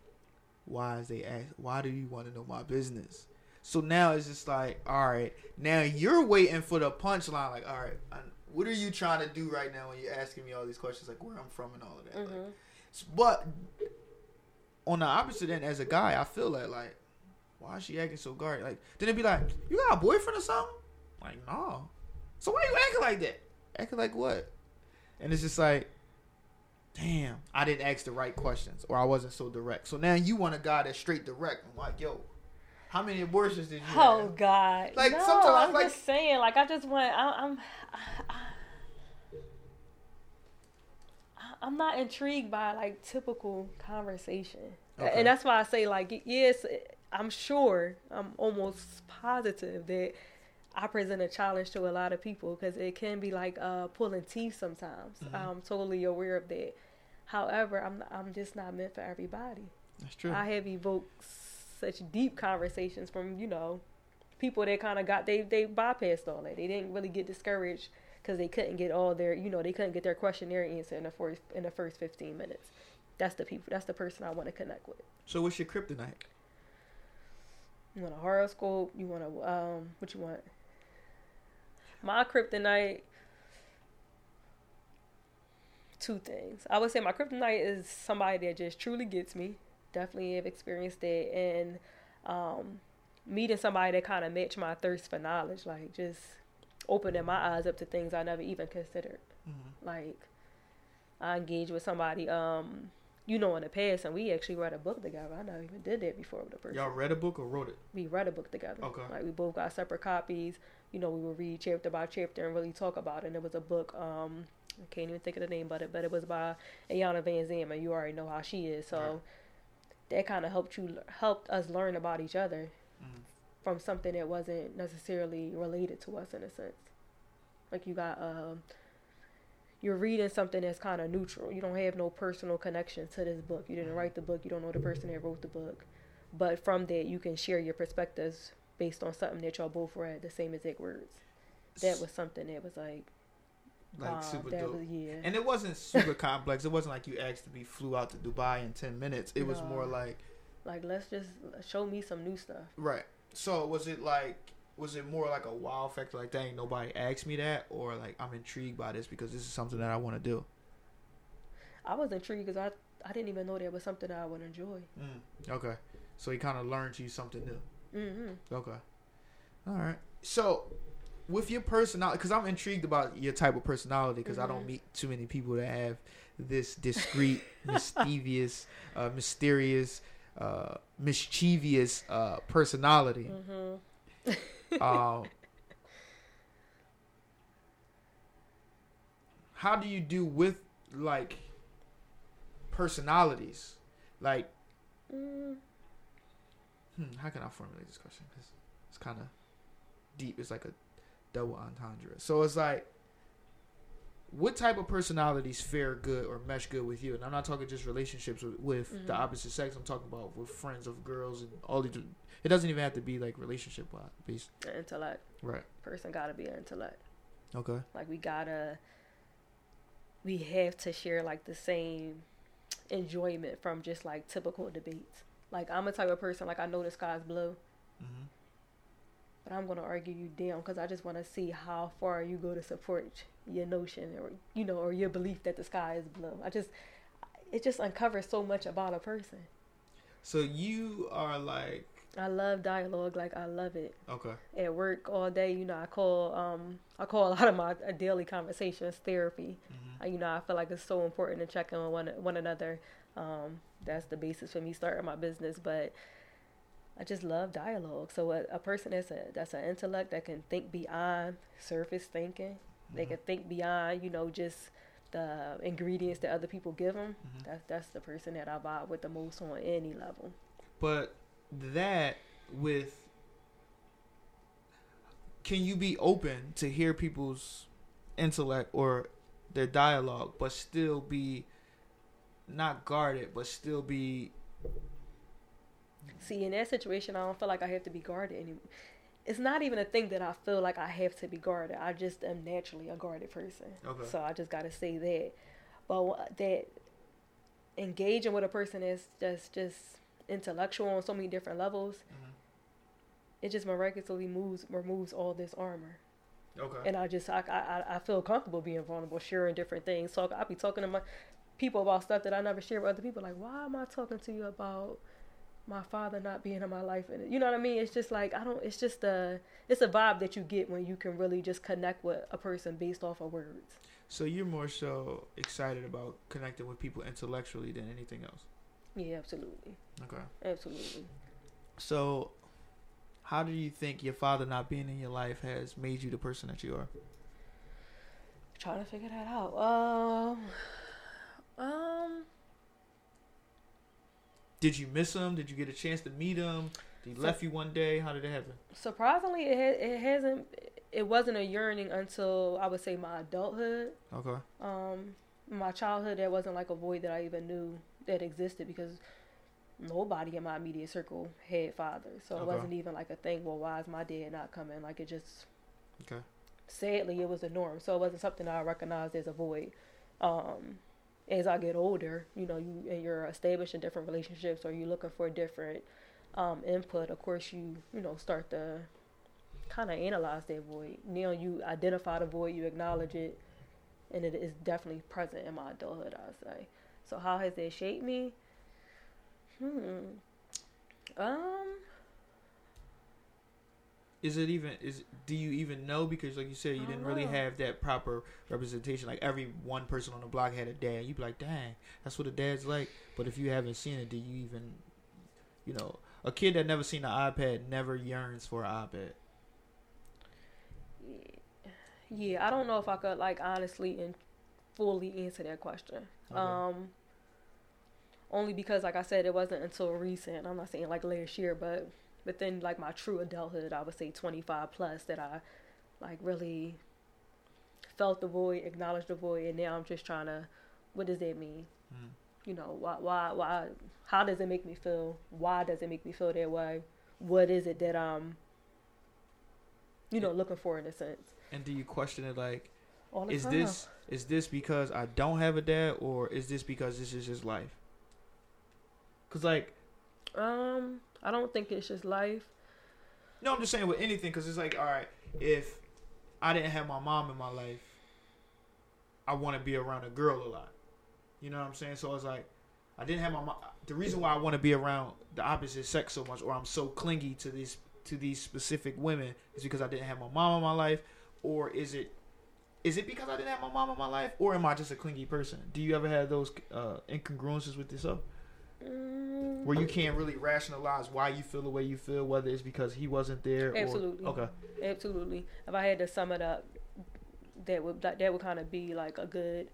why is they ask? Why do you want to know my business? So now it's just like, all right, now you're waiting for the punchline. Like, all right, I, what are you trying to do right now when you're asking me all these questions, like where I'm from and all of that. Like, Mhm. s- but on the opposite end, as a guy, I feel that like, why is she acting so guarded? Like, then it'd be like, you got a boyfriend or something? Like, no. So why you acting like that? Acting like what? And it's just like, damn, I didn't ask the right questions, or I wasn't so direct. So now you want a guy that's straight direct. I'm like, yo, how many abortions did you Oh have? God! Like, no, sometimes, I'm like- just saying. Like I just want. I, I'm. I, I'm not intrigued by like typical conversation, Okay. and that's why I say like yes. I'm sure. I'm almost positive that I present a challenge to a lot of people because it can be like uh, pulling teeth sometimes. Mhm. I'm totally aware of that. However, I'm I'm just not meant for everybody. That's true. I have evoked such deep conversations from you know people that kind of got they they bypassed all that. They didn't really get discouraged because they couldn't get all their you know they couldn't get their questionnaire answer in the first in the first fifteen minutes. That's the people. That's the person I want to connect with. so what's your kryptonite? You want a horoscope? You want a um? What you want? My kryptonite. Two things. I would say my kryptonite is somebody that just truly gets me. Definitely have experienced that, and um, meeting somebody that kind of match my thirst for knowledge, like just opening my eyes up to things I never even considered. Mm-hmm. Like I engaged with somebody, um, you know, in the past, and we actually read a book together. I never even did that before with a person Y'all read a book or wrote it? we read a book together. Okay. Like we both got separate copies. You know, we would read chapter by chapter and really talk about it. And it was a book, um, I can't even think of the name of it, but it was by Iyanla Vanzant, and you already know how she is. So Right. that kind of helped you helped us learn about each other Mhm. from something that wasn't necessarily related to us in a sense. Like you got um you're reading something that's kind of neutral. You don't have no personal connection to this book. You didn't write the book. You don't know the person that wrote the book. But from that, you can share your perspectives based on something that y'all both read, the same exact words. That was something that was like, like wow, super dope. was yeah. And it wasn't super complex. It wasn't like you asked to be flew out to Dubai in ten minutes. It was more like like let's just show me some new stuff. right. So was it like was it more like a wow factor? Like dang, nobody asked me that, or like I'm intrigued by this because this is something that I want to do. I was intrigued because I I didn't even know that was something that I would enjoy. Mm. Okay, so he kind of learned you something new. Hmm Okay, all right. So with your personality, because I'm intrigued about your type of personality, because I don't Mhm. meet too many people that have this discreet, (laughs) mischievous, uh, mysterious, uh, mischievous uh, personality. hmm um, (laughs) how do you do with like personalities? Like, Mm, hmm, how can I formulate this question? 'Cause it's kind of deep. It's like a double entendre. So it's like, what type of personalities fare good or mesh good with you? And I'm not talking just relationships with, with Mhm. the opposite sex. I'm talking about with friends of girls and all these. It doesn't even have to be like relationship based. An intellect Right. person gotta be an intellect. Okay. Like we gotta, we have to share like the same enjoyment from just like typical debates. Like I'm a type of person like I know the sky's blue, hmm but I'm gonna argue you down because I just want to see how far you go to support your notion or you know or your belief that the sky is blue. I just, it just uncovers so much about a person. So you are like I love dialogue, like I love it. okay. At work all day, you know, I call um I call a lot of my uh, daily conversations therapy. hmm Uh, you know, I feel like it's so important to check in with one one another. Um, that's the basis for me starting my business, but I just love dialogue. So a, a person that's a that's an intellect that can think beyond surface thinking. They can think beyond, you know, just the ingredients that other people give them. Mhm. That's that's the person that I vibe with the most on any level. But that with can you be open to hear people's intellect or their dialogue but still be not guarded but still be See, in that situation, I don't feel like I have to be guarded anymore. It's not even a thing that I feel like I have to be guarded. I just am naturally a guarded person. Okay. So I just got to say that. But that engaging with a person is just just intellectual on so many different levels. Mm-hmm. It just miraculously moves removes all this armor, okay and I just I I, I feel comfortable being vulnerable, sharing different things. Talk I'll be talking to my people about stuff that I never share with other people. Like, why am I talking to you about? my father not being in my life? And you know what I mean? It's just like I don't it's just a it's a vibe that you get when you can really just connect with a person based off of words. So you're more so excited about connecting with people intellectually than anything else? Yeah absolutely. Okay. Absolutely. So how do you think your father not being in your life has made you the person that you are? Trying to figure that out. Um um did you miss him did you get a chance to meet him he So- left you one day? How did it happen? surprisingly it ha- it hasn't it wasn't a yearning until I would say my adulthood. Okay. Um my childhood there wasn't like a void that I even knew that existed because nobody in my immediate circle had fathers. So it wasn't even like a thing well why is my dad not coming? Like it just okay. sadly it was the norm. So it wasn't something I recognized as a void. Um as I get older you know you and you're establishing different relationships or you're looking for different um input of course you you know start to kind of analyze that void. Now you identify the void you acknowledge it and it is definitely present in my adulthood I'd say. So how has that shaped me? Hmm. Um is it even is do you even know? Because like you said you didn't really know. have that proper representation. Like every one person on the block had a dad. You'd be like dang that's what a dad's like. But if you haven't seen it do you even you know a kid that never seen an ipad never yearns for an ipad. Yeah i don't know if i could like honestly and fully answer that question. Okay. um only because like i said it wasn't until recent. I'm not saying like last year but within like my true adulthood i would say 25 plus that i like really felt the void acknowledged the void and now i'm just trying to what does that mean? Mm. you know why why why how does it make me feel? Why does it make me feel that way? What is it that i'm you know looking for in a sense? And do you question it like is time. this is this because i don't have a dad or is this because this is his life? Because like um i don't think it's just life No, I'm just saying with anything because it's like, all right, if I didn't have my mom in my life, I want to be around a girl a lot. You know what I'm saying? So it's like, I didn't have my mom. The reason why I want to be around the opposite sex so much, or I'm so clingy to these to these specific women, is because I didn't have my mom in my life, or is it? Is it because I didn't have my mom in my life, or am I just a clingy person? Do you ever have those uh, incongruences with yourself? Mm, where you can't really rationalize why you feel the way you feel, whether it's because he wasn't there. Absolutely. Or, okay. absolutely if i had to sum it up that would that, that would kind of be like a good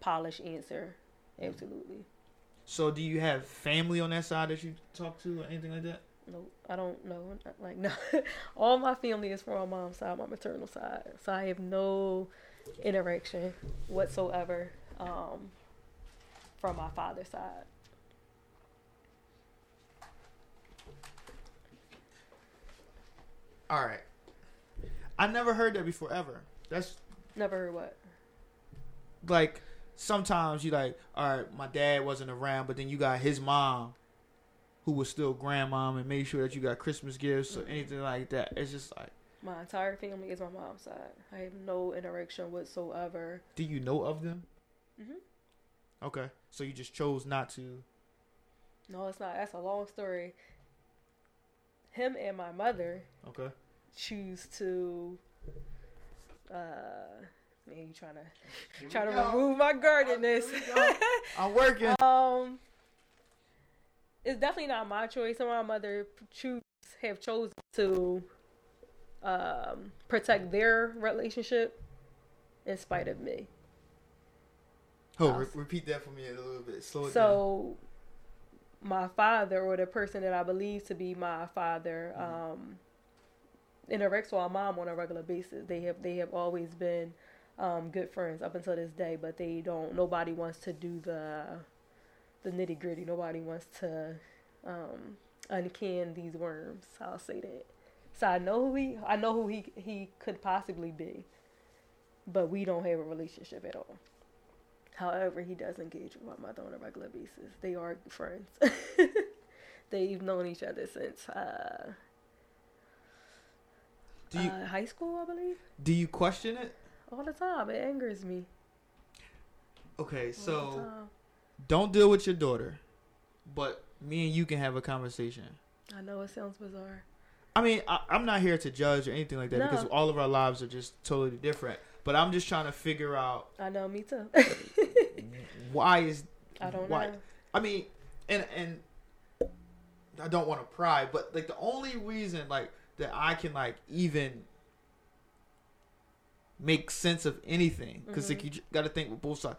polished answer absolutely So, do you have family on that side that you talk to or anything like that? no i don't know like (laughs) no all my family is from my mom's side my maternal side so i have no interaction whatsoever um, from my father's side. All right. I never heard that before ever. That's Never heard what. like sometimes you like, all right, my dad wasn't around, but then you got his mom, who was still grandmom, and made sure that you got Christmas gifts or anything like that. It's just like, My entire family is my mom's side. I have no interaction whatsoever. do you know of them? hmm Okay, so you just chose not to. No, it's not. That's a long story. Him and my mother Okay. choose to. Uh, man, you trying to trying to go. remove my guardedness. (laughs) I'm working. Um, it's definitely not my choice. And my mother choose have chosen to um, protect their relationship in spite of me. Oh, re- repeat that for me a little bit. Slow it down. My father, or the person that I believe to be my father, Mhm. um, interacts with my mom on a regular basis. They have they have always been um, good friends up until this day, but they don't. Nobody wants to do the the nitty gritty. Nobody wants to um, uncan these worms. I'll say that. So I know who he. I know who he he could possibly be, but we don't have a relationship at all. However, he does engage with my mother on a regular basis. They are friends. (laughs) They've known each other since uh, do you uh, high school, I believe. do you question it? All the time. It angers me. Okay, All so don't deal with your daughter, but me and you can have a conversation. I know it sounds bizarre. I mean, I, I'm not here to judge or anything like that because all of our lives are just totally different. But I'm just trying to figure out I know, me too. (laughs) why is I don't know why. know. I mean, and and I don't want to pry, but like the only reason like that I can like even make sense of anything because like Mhm. you got to think with both sides.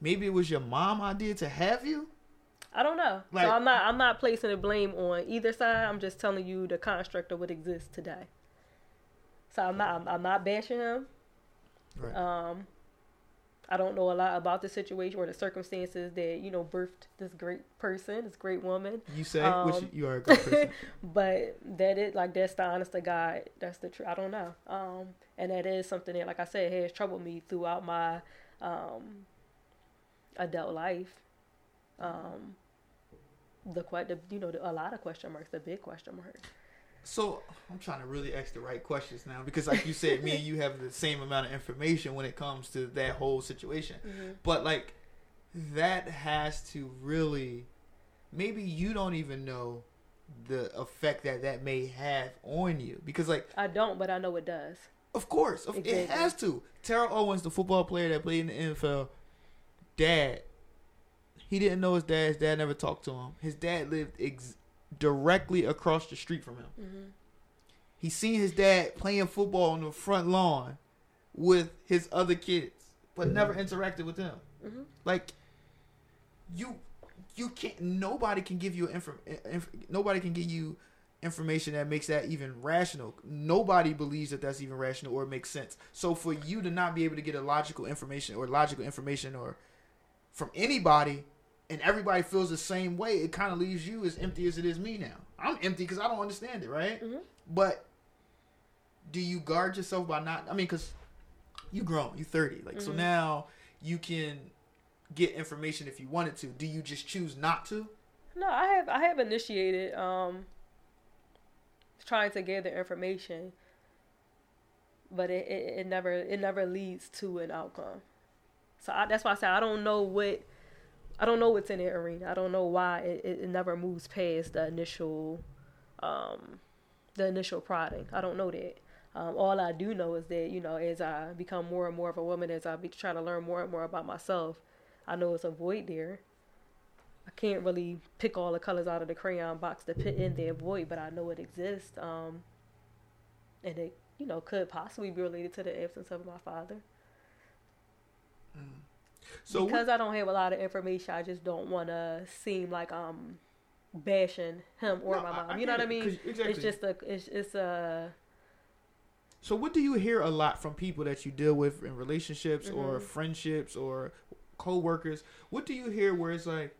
Maybe it was your mom idea to have you. I don't know. Like- so I'm not. I'm not placing the blame on either side. I'm just telling you the construct of what exists today. So I'm not. I'm, I'm not bashing him. Right. Um, I don't know a lot about the situation or the circumstances that you know birthed this great person, this great woman. you say um, which you are a good person. (laughs) But that is like that's the honest to God. That's the truth. I don't know. Um, and that is something that, like I said, has troubled me throughout my um adult life. Um, the the you know the, a lot of question marks, the big question marks. So I'm trying to really ask the right questions now because, like you said, me and you have the same amount of information when it comes to that whole situation. Mm-hmm. But like, that has to really, maybe you don't even know the effect that that may have on you because, like, I don't, but I know it does. of course, of- it has to. Terrell Owens, the football player that played in the NFL, dad, he didn't know his dad. His dad never talked to him. His dad lived ex- directly across the street from him. hmm He seen his dad playing football on the front lawn with his other kids, but never interacted with them. hmm Like you, you can't. Nobody can give you inform. Inf, nobody can give you information that makes that even rational. Nobody believes that that's even rational or makes sense. So for you to not be able to get a logical information or logical information or from anybody, and everybody feels the same way, it kind of leaves you as empty as it is me now. I'm empty because I don't understand it, right? hmm But do you guard yourself by not? I mean, because you grown, you thirty, like so Mhm. now you can get information if you wanted to. Do you just choose not to? No, I have I have initiated um trying to gather information, but it, it, it never it never leads to an outcome. So I, that's why I say I don't know what I don't know what's in the arena. I don't know why it, it, it never moves past the initial um the initial prodding. I don't know that. Um, all I do know is that you know as I become more and more of a woman, as I be trying to learn more and more about myself, I know it's a void there. I can't really pick all the colors out of the crayon box to put in that void, but I know it exists. Um, and it, you know, could possibly be related to the absence of my father. So because I don't have a lot of information, I just don't want to seem like I'm bashing him or No, my mom. I you know what I mean? exactly. It's just a, it's, it's a, So what do you hear a lot from people that you deal with in relationships or Mhm. friendships or co-workers? What do you hear where it's like,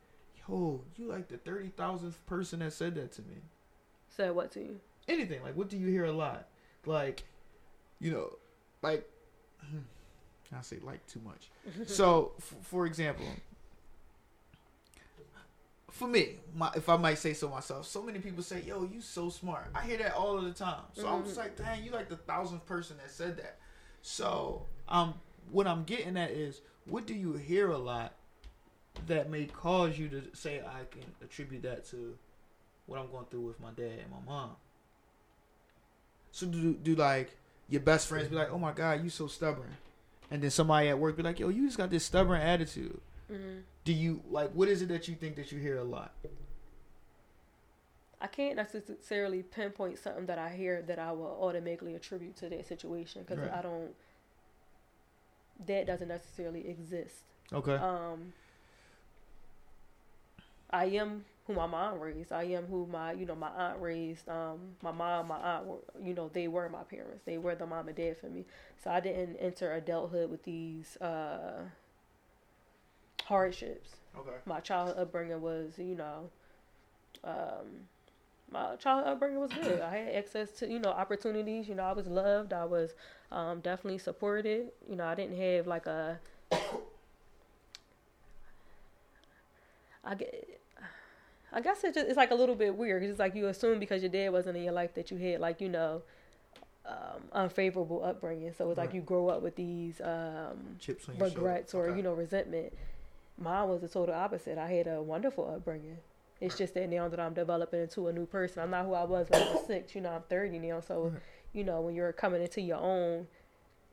"Yo, you like the 30,000th person that said that to me?" Said what to you? Anything. Like what do you hear a lot? Like, you know, like I say like too much. (laughs) so, f- for example, for me, my, if I might say so myself, so many people say, "Yo, you so smart." I hear that all of the time. So I'm just like, "Dang, you like the thousandth person that said that." So, um, what I'm getting at is, what do you hear a lot that may cause you to say, "I can attribute that to what I'm going through with my dad and my mom"? So do do like your best friends be like, "Oh my God, you so stubborn," and then somebody at work be like, "Yo, you just got this stubborn attitude." hmm Do you like what is it that you think that you hear a lot? I can't necessarily pinpoint something that I hear that I will automatically attribute to that situation because Right. I don't. That doesn't necessarily exist. Okay. Um, I am who my mom raised. I am who my you know my aunt raised. Um, my mom, my aunt, were, you know, they were my parents. They were the mom and dad for me. So I didn't enter adulthood with these uh, hardships. okay. My childhood upbringing was, you know, um, my childhood upbringing was good. I had access to you know opportunities. You know, I was loved. I was um, definitely supported. You know, I didn't have like a (coughs) I get. I guess it just, it's like a little bit weird. 'cause It's like you assume because your dad wasn't in your life that you had like you know um, unfavorable upbringing. So it's like you grow up with these um, Chips on your regrets or Okay. you know resentment. Mine was the total opposite. I had a wonderful upbringing. It's Right. just that now that I'm developing into a new person, I'm not who I was when I was (coughs) six. You know, I'm 30 now, so Right. you know when you're coming into your own,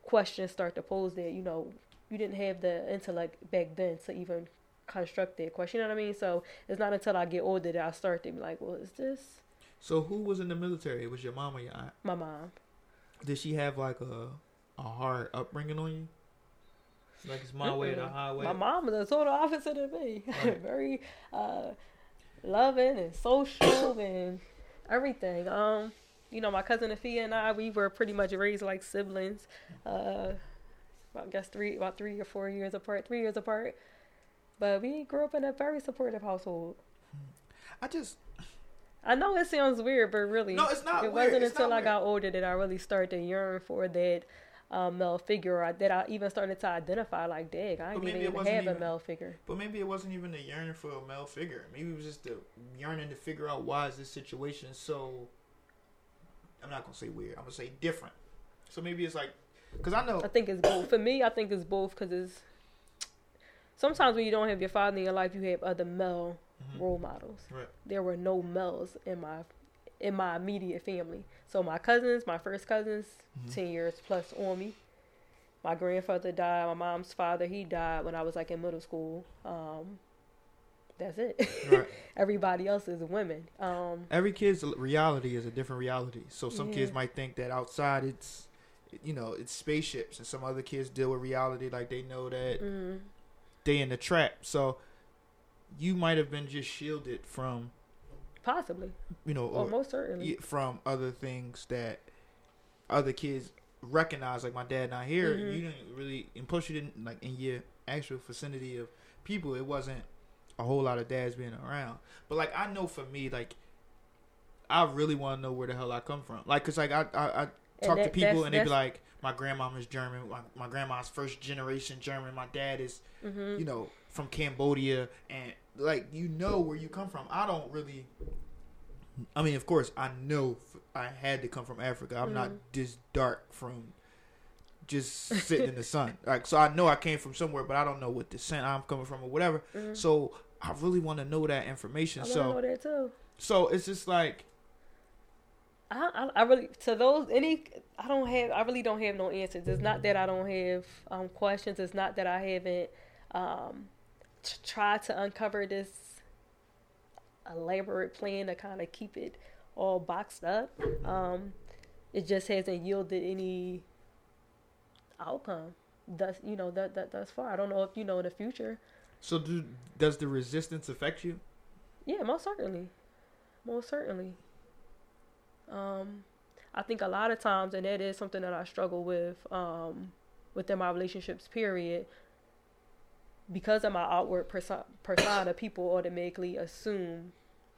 questions start to pose that you know you didn't have the intellect back then to even construct that question. You know what I mean? So it's not until I get older that I start to be like, well, is this So who was in the military? It was your mom or your aunt? my mom? Did she have like a a hard upbringing on you? Like it's my way or the highway. My mom was the total opposite of me. Right. (laughs) Very uh, loving and social and everything. Um, you know, my cousin Afia and I, we were pretty much raised like siblings. Uh, I guess three, about three or four years apart, three years apart. But we grew up in a very supportive household. I just I know it sounds weird, but really, no, it's not. it weird. wasn't It's until I weird. got older that I really started to yearn for that um, male figure, or that I even started to identify like, "Dag, I didn't even have a male figure." But maybe it wasn't even the yearning for a male figure. Maybe it was just the yearning to figure out why is this situation so. I'm not gonna say weird. I'm gonna say different. So maybe it's like, cause I know. I think it's both. For me, I think it's both because it's sometimes when you don't have your father in your life, you have other male Mhm. role models. Right. There were no males in my in my immediate family. So my cousins, my first cousins, Mhm. ten years plus on me. My grandfather died. My mom's father, he died when I was like in middle school. Um, that's it. Right. (laughs) Everybody else is women. Um, Every kid's reality is a different reality. So some kids might think that outside it's, you know, it's spaceships, and some other kids deal with reality like they know that mm, they in the trap. So you might have been just shielded from, possibly, you know, or or, most certainly. from other things that other kids recognize. Like my dad not here, Mhm. you didn't really, and plus you didn't like in your actual vicinity of people. It wasn't a whole lot of dads being around. But like I know for me, like I really want to know where the hell I come from. Like, cause like I I, I talk to people that's- and they'd be like, my grandmama's German, my, my grandma's first generation German, my dad is mhm. you know, from Cambodia and like you know where you come from. I don't really. I mean, of course, I know I had to come from Africa. I'm not Mhm. this dark from just sitting in the (laughs) sun. Like, so I know I came from somewhere, but I don't know what descent I'm coming from or whatever. Mhm. So I really want to know that information. I want to So, know that too. so it's just like, I, I, I really to those any I don't have I really don't have no answers. It's not that I don't have um, questions. It's not that I haven't um, t- tried to uncover this elaborate plan to kind of keep it all boxed up. Um, it just hasn't yielded any outcome. Thus, you know that that thus far. I don't know if you know in the future. so do, does the resistance affect you? Yeah, most certainly, most certainly. Um, I think a lot of times, and that is something that I struggle with um, within my relationships. Period. Because of my outward perso- persona, people automatically assume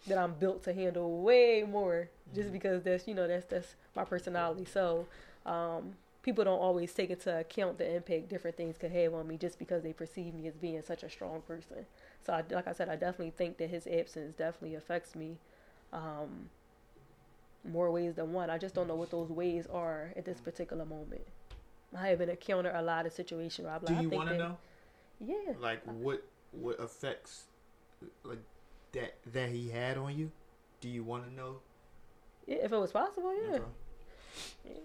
that I'm built to handle way more, just Mhm. because that's you know that's that's my personality. So um, people don't always take into account the impact different things could have on me just because they perceive me as being such a strong person. So, I, like I said, I definitely think that his absence definitely affects me um, more ways than one. I just don't know what those ways are at this particular moment. I haven't encountered a lot of situations where I'm like, Do I you think want to know? Yeah. Like what what effects like that that he had on you? Do you want to know? yeah. If it was possible, yeah. Okay.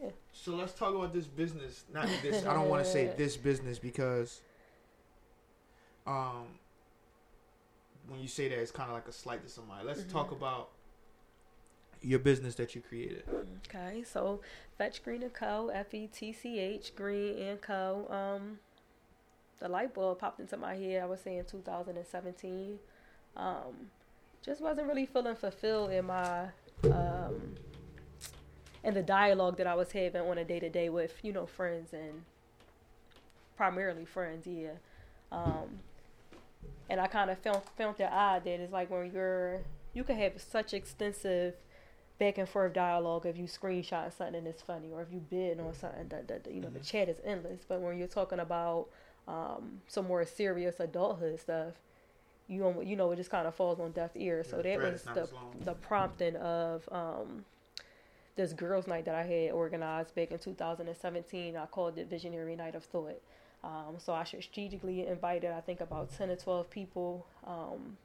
Yeah. So let's talk about this business. Not this. I don't want to say (laughs) this business because, um, when you say that, it's kind of like a slight to somebody. Let's Mhm. talk about your business that you created. Okay, so Fetch Green and Co. F E T C H Green and Co. Um, the light bulb popped into my head. I was saying 2017. Um, just wasn't really feeling fulfilled in my um, in the dialogue that I was having on a day to day with you know friends and primarily friends. Yeah. Um, and I kind of found found that odd that it's like when you're you can have such extensive back and forth dialogue if you screenshot something that's funny or if you bid on something that, that, that, you know the Mhm. chat is endless. But when you're talking about um, some more serious adulthood stuff you know, you know it just kind of falls on deaf ears. So that was the the prompting of um, this girls night that I had organized back in 2017 I called it Visionary Night of Thought. Um, so I strategically invited I think about 10 to 12 people um,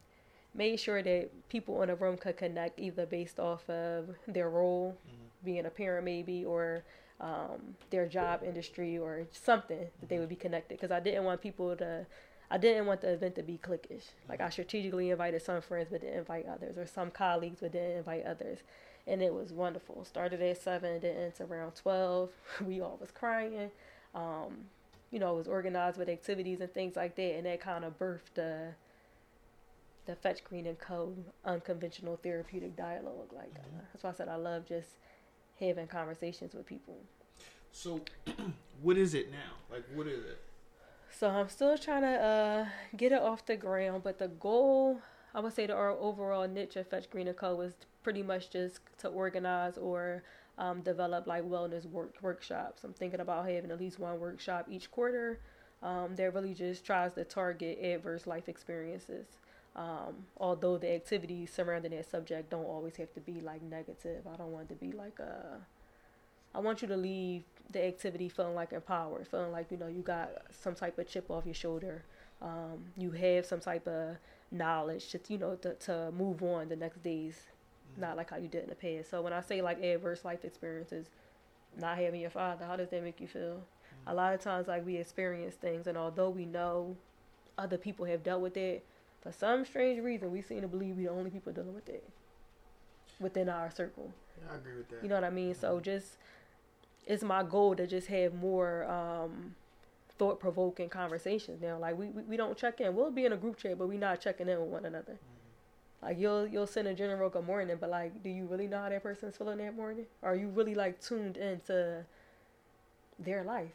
made sure that people in the room could connect either based off of their role, Mhm. being a parent maybe, or um, their job industry or something that they would be connected. Because I didn't want people to, I didn't want the event to be cliquish. Like I strategically invited some friends but didn't invite others, or some colleagues but didn't invite others. And it was wonderful. Started at seven, then ended around twelve. (laughs) We all was crying. Um, you know, it was organized with activities and things like that, and that kind of birthed the the Fetch Green and Co. unconventional therapeutic dialogue. Like uh, Mhm. that's why I said I love just having conversations with people. So, (clears throat) what is it now? Like, what is it? So I'm still trying to uh, get it off the ground, but the goal, I would say, the our overall niche of Fetch Green and Co. was pretty much just to organize or um, develop like wellness work workshops. I'm thinking about having at least one workshop each quarter. Um, that really just tries to target adverse life experiences. Um, although the activities surrounding that subject don't always have to be like negative. I don't want it to be like a. I want you to leave the activity feeling like empowered, feeling like you know you got some type of chip off your shoulder. Um, you have some type of knowledge to you know to, to move on the next days, not like how you did in the past. So when I say like adverse life experiences, not having your father, how does that make you feel? A lot of times like we experience things, and although we know other people have dealt with it, for some strange reason we seem to believe we're the only people dealing with it within our circle. Yeah, I agree with that. You know what I mean? So just it's my goal to just have more um, thought provoking conversations now. Like we, we we don't check in. We'll be in a group chat, but we're not checking in with one another. Like you'll you'll send a general good morning, but like, do you really know how that person's feeling that morning? Are you really like tuned into their life?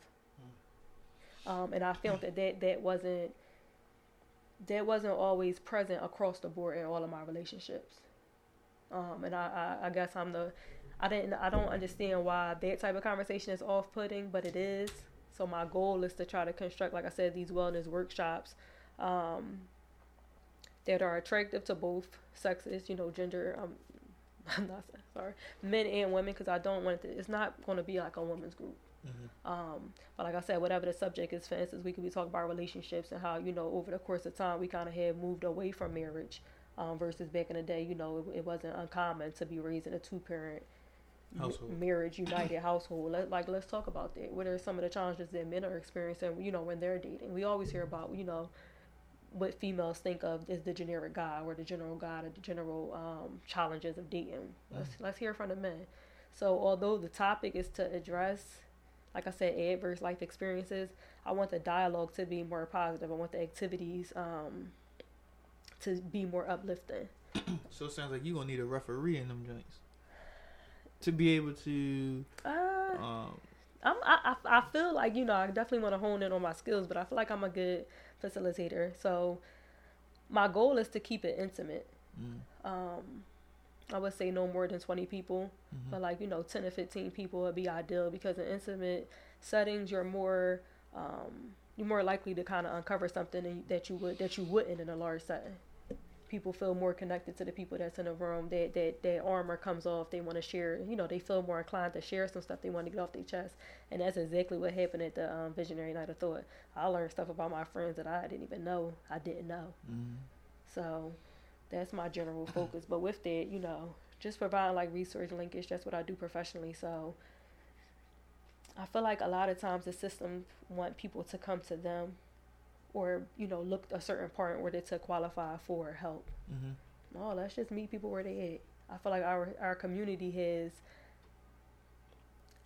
Um, and I felt that, that that wasn't that wasn't always present across the board in all of my relationships. Um, and I, I, I guess I'm the I didn't I don't understand why that type of conversation is off putting, but it is. So my goal is to try to construct, like I said, these wellness workshops um, that are attractive to both sexes, you know, gender. Um, (laughs) I'm not sorry, men and women, because I don't want it. To, it's not going to be like a women's group. Mhm. Um, but like I said, whatever the subject is, for instance, we could be talking about relationships and how you know over the course of time we kind of have moved away from marriage, um, versus back in the day, you know, it, it wasn't uncommon to be raised in a two parent Household. marriage united household. Let, like let's talk about that. What are some of the challenges that men are experiencing? You know, when they're dating, we always hear about you know what females think of as the generic guy or the general guy or the general um, challenges of dating. Let's let's hear from the men. So although the topic is to address, like I said, adverse life experiences, I want the dialogue to be more positive. I want the activities um, to be more uplifting. (clears throat) So it sounds like you're gonna need a referee in them joints. to be able to? Uh, Um, I'm, I, I I feel like you know I definitely want to hone in on my skills, but I feel like I'm a good facilitator. So my goal is to keep it intimate. mm, Um, I would say no more than 20 people, mhm. but like you know 10 to 15 people would be ideal because in intimate settings you're more um, you're more likely to kind of uncover something that you- would that you wouldn't in a large setting. People feel more connected to the people that's in the room. That that their armor comes off. They want to share. You know, they feel more inclined to share some stuff they want to get off their chest. And that's exactly what happened at the um, Visionary Night of Thought. I learned stuff about my friends that I didn't even know I didn't know. Mhm. So that's my general (laughs) focus. But with that, you know, just providing like research linkage, that's what I do professionally. So I feel like a lot of times the system want people to come to them or, you know, look a certain part in order to qualify for help. Mhm. No, let's just meet people where they at. I feel like our our community has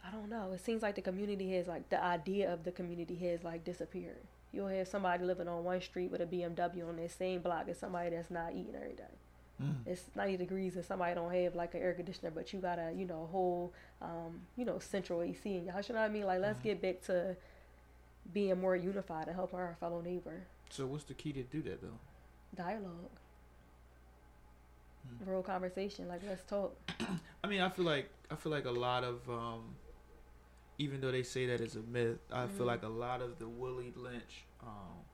I don't know. It seems like the community has like the idea of the community has like disappeared. You'll have somebody living on one street with a BMW on that same block as somebody that's not eating every day. Mm. It's 90 degrees and somebody don't have like an air conditioner, but you got a you know whole um, you know central AC in your house. You know what I mean? Like let's Mhm. get back to being more unified and help our fellow neighbor. So what's the key to do that though? Dialogue, Hmm. real conversation. Like let's talk. (clears throat) I mean, I feel like I feel like a lot of um, even though they say that is a myth, I feel Mhm. like a lot of the Willie Lynch um,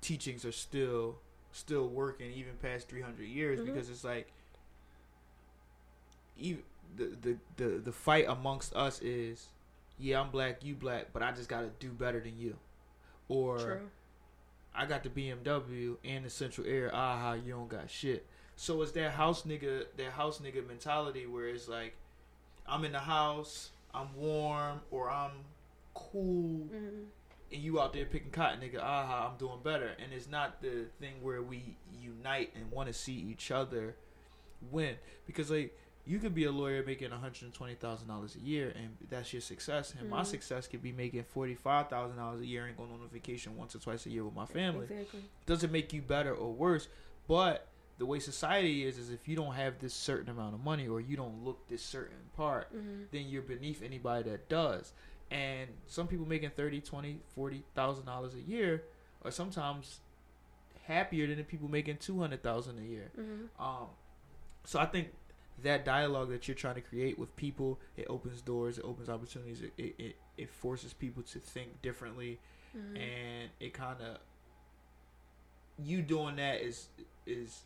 teachings are still still working even past 300 years Mhm. because it's like even the, the the the fight amongst us is yeah I'm black you black but I just got to do better than you or True. I got the BMW and the central air. aha you don't got shit. So it's that house nigga, that house nigga mentality where it's like, I'm in the house, I'm warm, or I'm cool, hmm and you out there picking cotton, nigga. Aha, I'm doing better. And it's not the thing where we unite and want to see each other win. Because like you could be a lawyer making one hundred twenty thousand dollars a year, and that's your success. And my Mhm. success could be making forty five thousand dollars a year and going on vacation once or twice a year with my family Exactly. doesn't make you better or worse but the way society is is if you don't have this certain amount of money or you don't look this certain part hmm then you're beneath anybody that does. And some people making 30 20 40 thousand dollars a year are sometimes happier than the people making 200,000 a year. Hmm um so i think that dialogue that you're trying to create with people it opens doors it opens opportunities it it, it, it forces people to think differently. Hmm and it kind of you doing that is is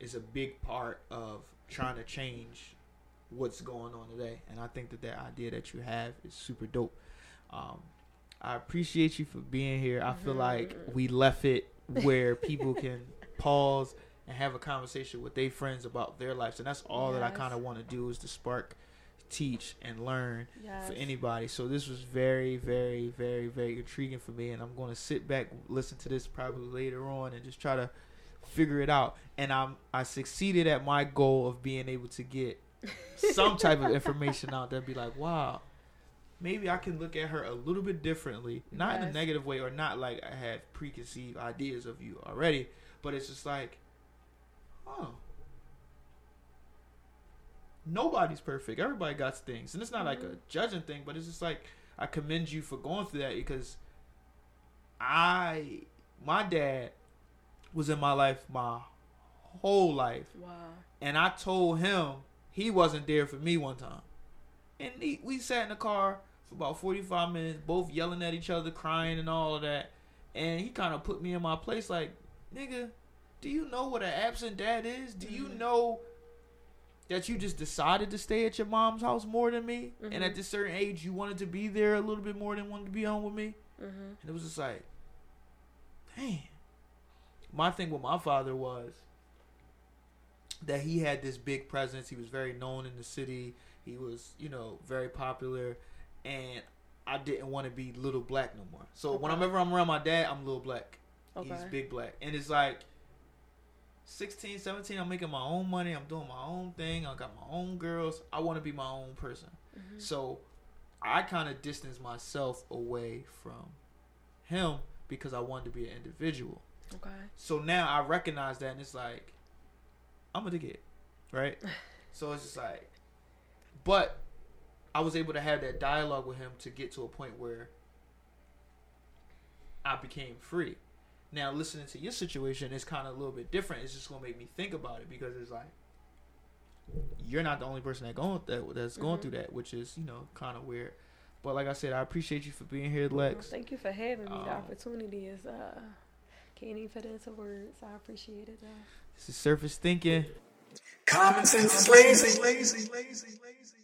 is a big part of trying to change what's going on today and i think that that idea that you have is super dope um i appreciate you for being here i feel like Mhm. we left it where people can (laughs) pause and have a conversation with their friends about their lives and that's all that i kind of want to do is to spark teach and learn Yes. for anybody. So this was very, very, very, very intriguing for me, and I'm going to sit back, listen to this probably later on, and just try to figure it out. And I'm I succeeded at my goal of being able to get some type of information out there. Be like, wow, maybe I can look at her a little bit differently, not in a negative way, or not like I have preconceived ideas of you already, but it's just like, oh. Nobody's perfect. Everybody got things, and it's not like a Mhm. judging thing, but it's just like I commend you for going through that because I, my dad, was in my life my whole life, Wow. and I told him he wasn't there for me one time, and he, we sat in the car for about forty five minutes, both yelling at each other, crying, and all of that, and he kind of put me in my place, like, nigga, do you know what an absent dad is? Do you Mhm. know? That you just decided to stay at your mom's house more than me, and Mhm. at this certain age you wanted to be there a little bit more than wanted to be home with me. hmm And it was just like, dang. My thing with my father was that he had this big presence. He was very known in the city. He was, you know, very popular. And I didn't want to be little black no more. So Okay. whenever I'm around my dad, I'm little black. Okay. He's big black. And it's like 16, 17, I'm making my own money. I'm doing my own thing. I got my own girls. I want to be my own person. Mhm. So I kind of distanced myself away from him because I wanted to be an individual. Okay. So now I recognize that, and it's like, I'm gonna get. right? (laughs) So it's just like, but I was able to have that dialogue with him to get to a point where I became free. Now listening to your situation is kind of a little bit different. It's just gonna make me think about it because it's like you're not the only person that going that that's going Mhm. through that, which is you know kind of weird. But like I said, I appreciate you for being here, Lex. Thank you for having me. the Um, opportunity is uh, can't even put it into words. I appreciate it though. This is surface thinking. Common sense is lazy, lazy, lazy, lazy.